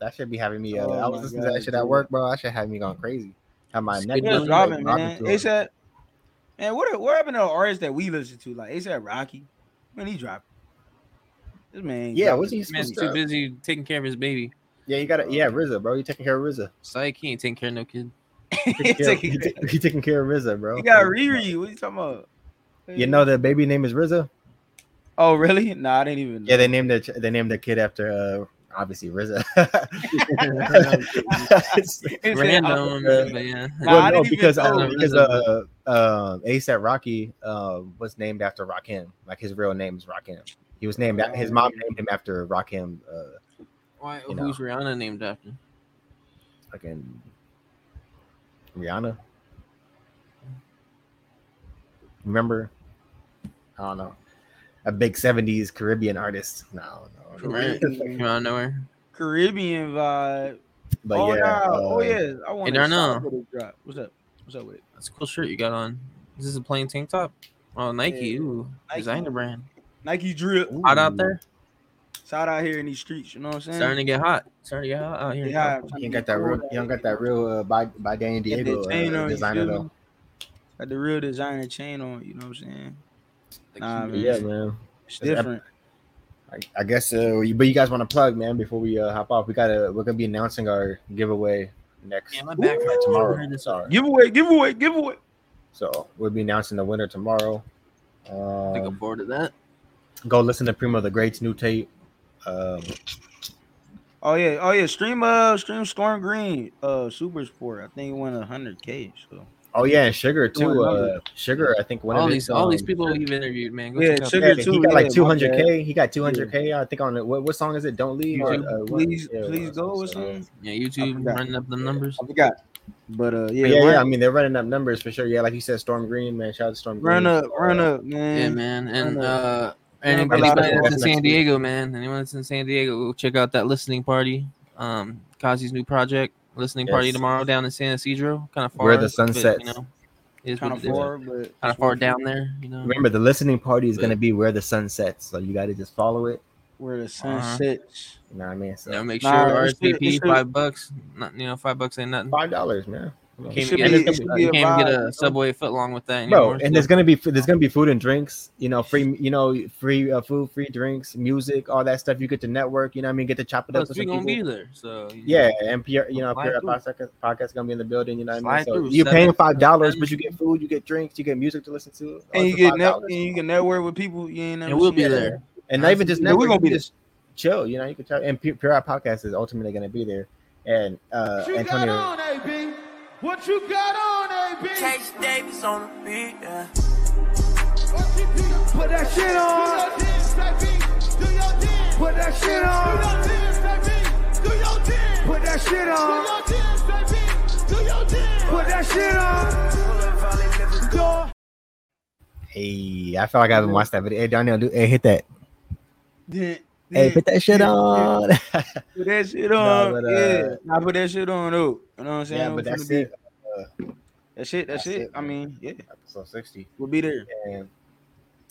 Speaker 1: That should be having me. Uh,
Speaker 2: Oh
Speaker 1: I was
Speaker 2: my
Speaker 1: listening to that
Speaker 2: God,
Speaker 1: shit at work, bro. I should have me going crazy. Have my
Speaker 3: It's
Speaker 1: neck.
Speaker 3: good
Speaker 2: Yeah,
Speaker 3: doing
Speaker 1: like,
Speaker 2: dropping,
Speaker 1: rocking
Speaker 2: man.
Speaker 1: to it.
Speaker 2: ASAP. Man, what what happened to the artists that we listen to? Like ASAP Rocky. When he dropped. This man.
Speaker 1: Yeah,
Speaker 2: dropping
Speaker 1: what's he
Speaker 2: shit.
Speaker 3: Man's too busy taking care of his baby.
Speaker 1: Yeah, you got to Yeah, RZA, bro. You taking care of RZA.
Speaker 3: Psych, he ain't taking care of no kid.
Speaker 2: He
Speaker 1: Taking care- he ta- he taking care of RZA, bro.
Speaker 2: He got Riri. What you talking about?
Speaker 1: You know the baby name is RZA.
Speaker 2: Oh really? Nah, I didn't even.
Speaker 1: Yeah, they named the ch- they named the kid after uh obviously RZA.
Speaker 3: Random, but yeah.
Speaker 1: Well, no, because
Speaker 2: know
Speaker 1: uh, because uh, uh, ASAP Rocky uh, was named after Rakim. Like his real name is Rakim. He was named. His mom named him after Rakim. Uh,
Speaker 3: Why,
Speaker 1: you know.
Speaker 3: who's Rihanna named after?
Speaker 1: fucking Rihanna. Remember? I don't know. A big '70s Caribbean artist. No, no.
Speaker 3: Right. Come out nowhere.
Speaker 2: Caribbean vibe.
Speaker 1: But
Speaker 2: oh
Speaker 1: yeah.
Speaker 2: no!
Speaker 1: uh,
Speaker 2: oh yeah! I want
Speaker 3: Hey, Darnell.
Speaker 2: drop. What's up? What's up with it?
Speaker 3: That's a cool shirt you got on. This is this a plain tank top? Oh, Nike.
Speaker 2: Yeah.
Speaker 3: Ooh,
Speaker 2: Nike.
Speaker 3: designer brand.
Speaker 2: Nike drip.
Speaker 3: Hot out there.
Speaker 2: It's hot out here in these streets. You know what I'm saying?
Speaker 3: Starting to get hot. Starting to get hot out here.
Speaker 2: yeah,
Speaker 1: You ain't got that real. You don't got that real. Uh, by by Danny Diego uh,
Speaker 2: on,
Speaker 1: designer though.
Speaker 2: Got the real designer chain on. You know what I'm saying? Nah, man.
Speaker 1: Yeah, man.
Speaker 2: It's
Speaker 1: It's
Speaker 2: different.
Speaker 1: I, I guess. Uh, you- but you guys want to plug, man? Before we uh, hop off, we gotta. We're gonna be announcing our giveaway next
Speaker 3: Yeah, my back
Speaker 1: tomorrow. Sorry.
Speaker 2: Giveaway, giveaway, giveaway.
Speaker 1: So we'll be announcing the winner tomorrow.
Speaker 3: Looking
Speaker 1: Um,
Speaker 3: forward to that.
Speaker 1: go listen to Primo the Great's new tape. Um,
Speaker 2: Oh yeah, oh yeah. Stream uh stream Storm Green uh Super Sport. I think it went hundred K. So
Speaker 1: oh yeah, Sugar too. Uh. Sugar, I think one
Speaker 3: All
Speaker 1: of
Speaker 3: these,
Speaker 1: his,
Speaker 3: all these
Speaker 1: um,
Speaker 3: people we've interviewed, man. Go
Speaker 2: Yeah,
Speaker 3: check
Speaker 2: Sugar
Speaker 1: Yeah,
Speaker 2: too,
Speaker 1: he got like 200k. He got 200k. I think on it. What, what song is it? Don't leave. or, uh,
Speaker 2: please,
Speaker 1: yeah,
Speaker 2: please go or
Speaker 1: so,
Speaker 2: something.
Speaker 3: Yeah, YouTube running up the numbers.
Speaker 2: I forgot. But uh, yeah,
Speaker 1: Yeah, yeah, yeah. I mean, they're running up numbers for sure. Yeah, like you said, Storm Green, man. Shout out to Storm Green.
Speaker 2: run up,
Speaker 1: Uh,
Speaker 2: run up, man.
Speaker 3: Yeah, man. And uh,
Speaker 2: Run up
Speaker 3: anybody
Speaker 2: a
Speaker 3: that's in
Speaker 1: next
Speaker 3: San
Speaker 1: week.
Speaker 3: Diego, man. Anyone that's in San Diego, go check out that listening party. Um, Kazi's new project, listening party tomorrow down in San Isidro. Kind of far.
Speaker 1: Where the
Speaker 3: but,
Speaker 1: sun sets.
Speaker 3: You know, it is
Speaker 2: kind of far, but
Speaker 3: Kind of far down there. You know.
Speaker 1: Remember, the listening party is going to be where the sun sets. So you got to just follow it.
Speaker 2: where the sun
Speaker 3: Uh-huh.
Speaker 2: sets.
Speaker 1: You know what I mean? So
Speaker 3: You know, make sure
Speaker 2: it should- it
Speaker 3: RSVP five bucks. Not you know, five bucks ain't nothing.
Speaker 1: five dollars, man.
Speaker 3: You can't, get,
Speaker 2: be-
Speaker 3: you
Speaker 2: it should be a
Speaker 3: can't get
Speaker 2: vibe, you know?
Speaker 3: a Subway footlong with that
Speaker 1: Bro,
Speaker 3: anymore.
Speaker 1: and there's gonna be there's gonna be food and drinks, you know, free, you know, free uh, food, free drinks, music, all that stuff. You get to network, you know, what I mean, get to chop it up
Speaker 3: Plus,
Speaker 1: with
Speaker 3: we
Speaker 1: some
Speaker 3: gonna
Speaker 1: people.
Speaker 3: be there. So you
Speaker 1: Yeah, and Pierre, you know,
Speaker 3: Slide
Speaker 1: Pierre podcast, podcast gonna be in the building. You know what I mean? So
Speaker 3: through,
Speaker 1: you're
Speaker 3: seven-
Speaker 1: paying five dollars, but you get food, you get drinks, you get music to listen to,
Speaker 2: And you get
Speaker 1: $5.
Speaker 2: net, and you can network with people you ain't never
Speaker 3: And we'll be
Speaker 2: before.
Speaker 3: there.
Speaker 1: and not even just
Speaker 2: Yeah, we're gonna be
Speaker 1: you just chill. You know, you can tell. And Pure Pure Podcast is ultimately going to be there. And uh,
Speaker 5: What you got
Speaker 1: Antonio,
Speaker 5: on, AB? What you got on, AB?
Speaker 6: Case Davis on the beat, yeah.
Speaker 5: Put that shit on. Do your dance, Put that shit on. Do your dance, Put that shit on. Do your dance, Put that shit on.
Speaker 1: hey, I feel like I haven't watched that video. Hey, Daniel, do, hey, hit that.
Speaker 2: Yeah,
Speaker 1: Hey, put that shit on.
Speaker 2: Put that shit
Speaker 1: No,
Speaker 2: on.
Speaker 1: but, uh,
Speaker 2: yeah, I put that shit on though. You know what I'm saying?
Speaker 1: yeah, but that's it. Uh,
Speaker 2: That's it. That's,
Speaker 1: That's
Speaker 2: it.
Speaker 1: it,
Speaker 2: I mean, yeah,
Speaker 1: episode 60.
Speaker 2: we'll be there.
Speaker 1: And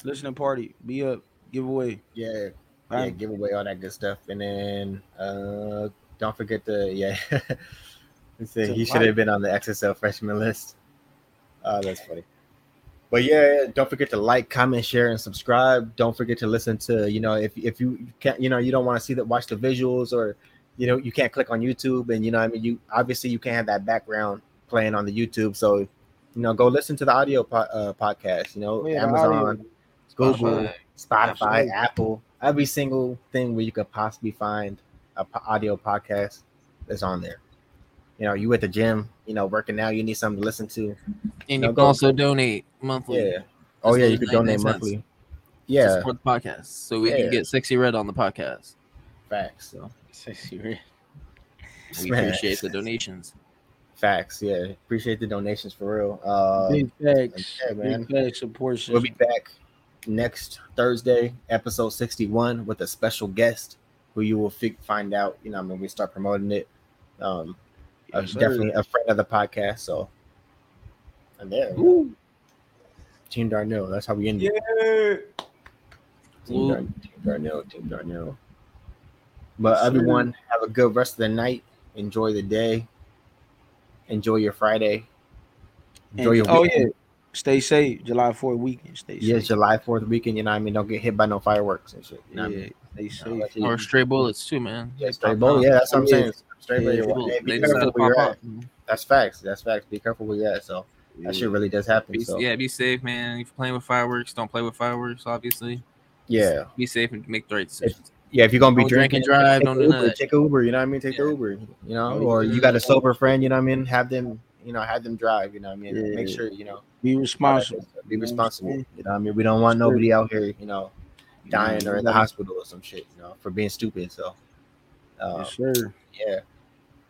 Speaker 2: Listening party, be up, giveaway.
Speaker 1: yeah, yeah,
Speaker 2: Right?
Speaker 1: give away all that good stuff. And then uh don't forget to yeah.
Speaker 2: To
Speaker 1: he should have been on the XXL freshman list. Oh, that's funny. But yeah, don't forget to like, comment, share, and subscribe. Don't forget to listen to, you know, if if you can't, you know, you don't want to see that watch the visuals or you know, you can't click on YouTube and you know, I mean you obviously you can't have that background playing on the YouTube. So, you know, go listen to the audio po- uh, podcast, you know,
Speaker 2: Yeah,
Speaker 1: Amazon. Google, Spotify,
Speaker 2: Absolutely.
Speaker 1: Apple, every single thing where you could possibly find a po- audio podcast is on there. You know, you at the gym, you know, working out, you need something to listen to.
Speaker 3: And
Speaker 1: No,
Speaker 3: you can
Speaker 1: go-
Speaker 3: also donate monthly.
Speaker 1: Yeah. Oh yeah, you
Speaker 3: as
Speaker 1: could donate
Speaker 3: cents
Speaker 1: monthly.
Speaker 3: to
Speaker 1: Yeah,
Speaker 3: support the podcast, so we
Speaker 1: Yeah.
Speaker 3: can get Sexyy Red on the podcast.
Speaker 1: facts.
Speaker 3: So
Speaker 2: Sexyy Red.
Speaker 3: we
Speaker 1: Man.
Speaker 3: appreciate the donations.
Speaker 1: Facts. Yeah, appreciate the donations for real. Uh,
Speaker 2: Big facts.
Speaker 1: yeah, man.
Speaker 2: Big facts. Support
Speaker 1: we'll be back next Thursday, episode sixty-one, with a special guest who you will fi- find out. You know, I mean, we start promoting it. Um, uh,
Speaker 2: Yes,
Speaker 1: definitely a friend of the podcast. So, and there, we Team Darnell. That's how we end it.
Speaker 2: Yeah.
Speaker 1: Team,
Speaker 3: Woo.
Speaker 1: Dar- Team Darnell. Team Darnell. But
Speaker 2: Sir.
Speaker 1: everyone, have a good rest of the night. Enjoy the day. Enjoy your Friday. Enjoy
Speaker 2: And-
Speaker 1: your
Speaker 2: oh
Speaker 1: weekend.
Speaker 2: yeah. Stay safe. July 4th weekend. Stay
Speaker 1: Yeah,
Speaker 2: safe.
Speaker 1: July Fourth weekend. You know, what I mean, don't get hit by no fireworks and shit. You know, what I mean?
Speaker 2: Stay safe.
Speaker 3: Or stray bullets too, man.
Speaker 1: yeah,
Speaker 3: They
Speaker 1: straight
Speaker 3: pop
Speaker 1: Yeah, that's what I'm saying. Straight
Speaker 2: Yeah,
Speaker 1: bullet.
Speaker 3: People-
Speaker 1: Hey, be careful where you're
Speaker 3: off.
Speaker 1: at. That's facts. That's facts. Be careful where you're at. So that shit really does happen.
Speaker 3: Be,
Speaker 1: So
Speaker 3: yeah, be safe, man. If you're playing with fireworks, don't play with fireworks. Obviously,
Speaker 1: yeah,
Speaker 3: be safe and make the right decisions.
Speaker 1: yeah. If you're gonna be
Speaker 3: Don't drink
Speaker 1: drinking,
Speaker 3: and drive,
Speaker 1: take
Speaker 3: don't
Speaker 1: the
Speaker 3: do
Speaker 1: Uber.
Speaker 3: that
Speaker 1: Take a Uber. You know what I mean? Take the
Speaker 3: Yeah.
Speaker 1: Uber. You know, or you got a sober friend. You know what I mean? Have them. You know, have them drive. You know what I mean?
Speaker 2: Yeah.
Speaker 1: Make sure you know.
Speaker 2: Be responsible.
Speaker 1: Be
Speaker 2: You know what I'm
Speaker 1: responsible. You know what I mean? We don't want nobody out here. You know, dying or in the hospital or some shit. You know, for being stupid. So. Uh,
Speaker 2: Yes, sir.
Speaker 1: yeah,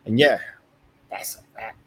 Speaker 1: and yeah, that's a fact.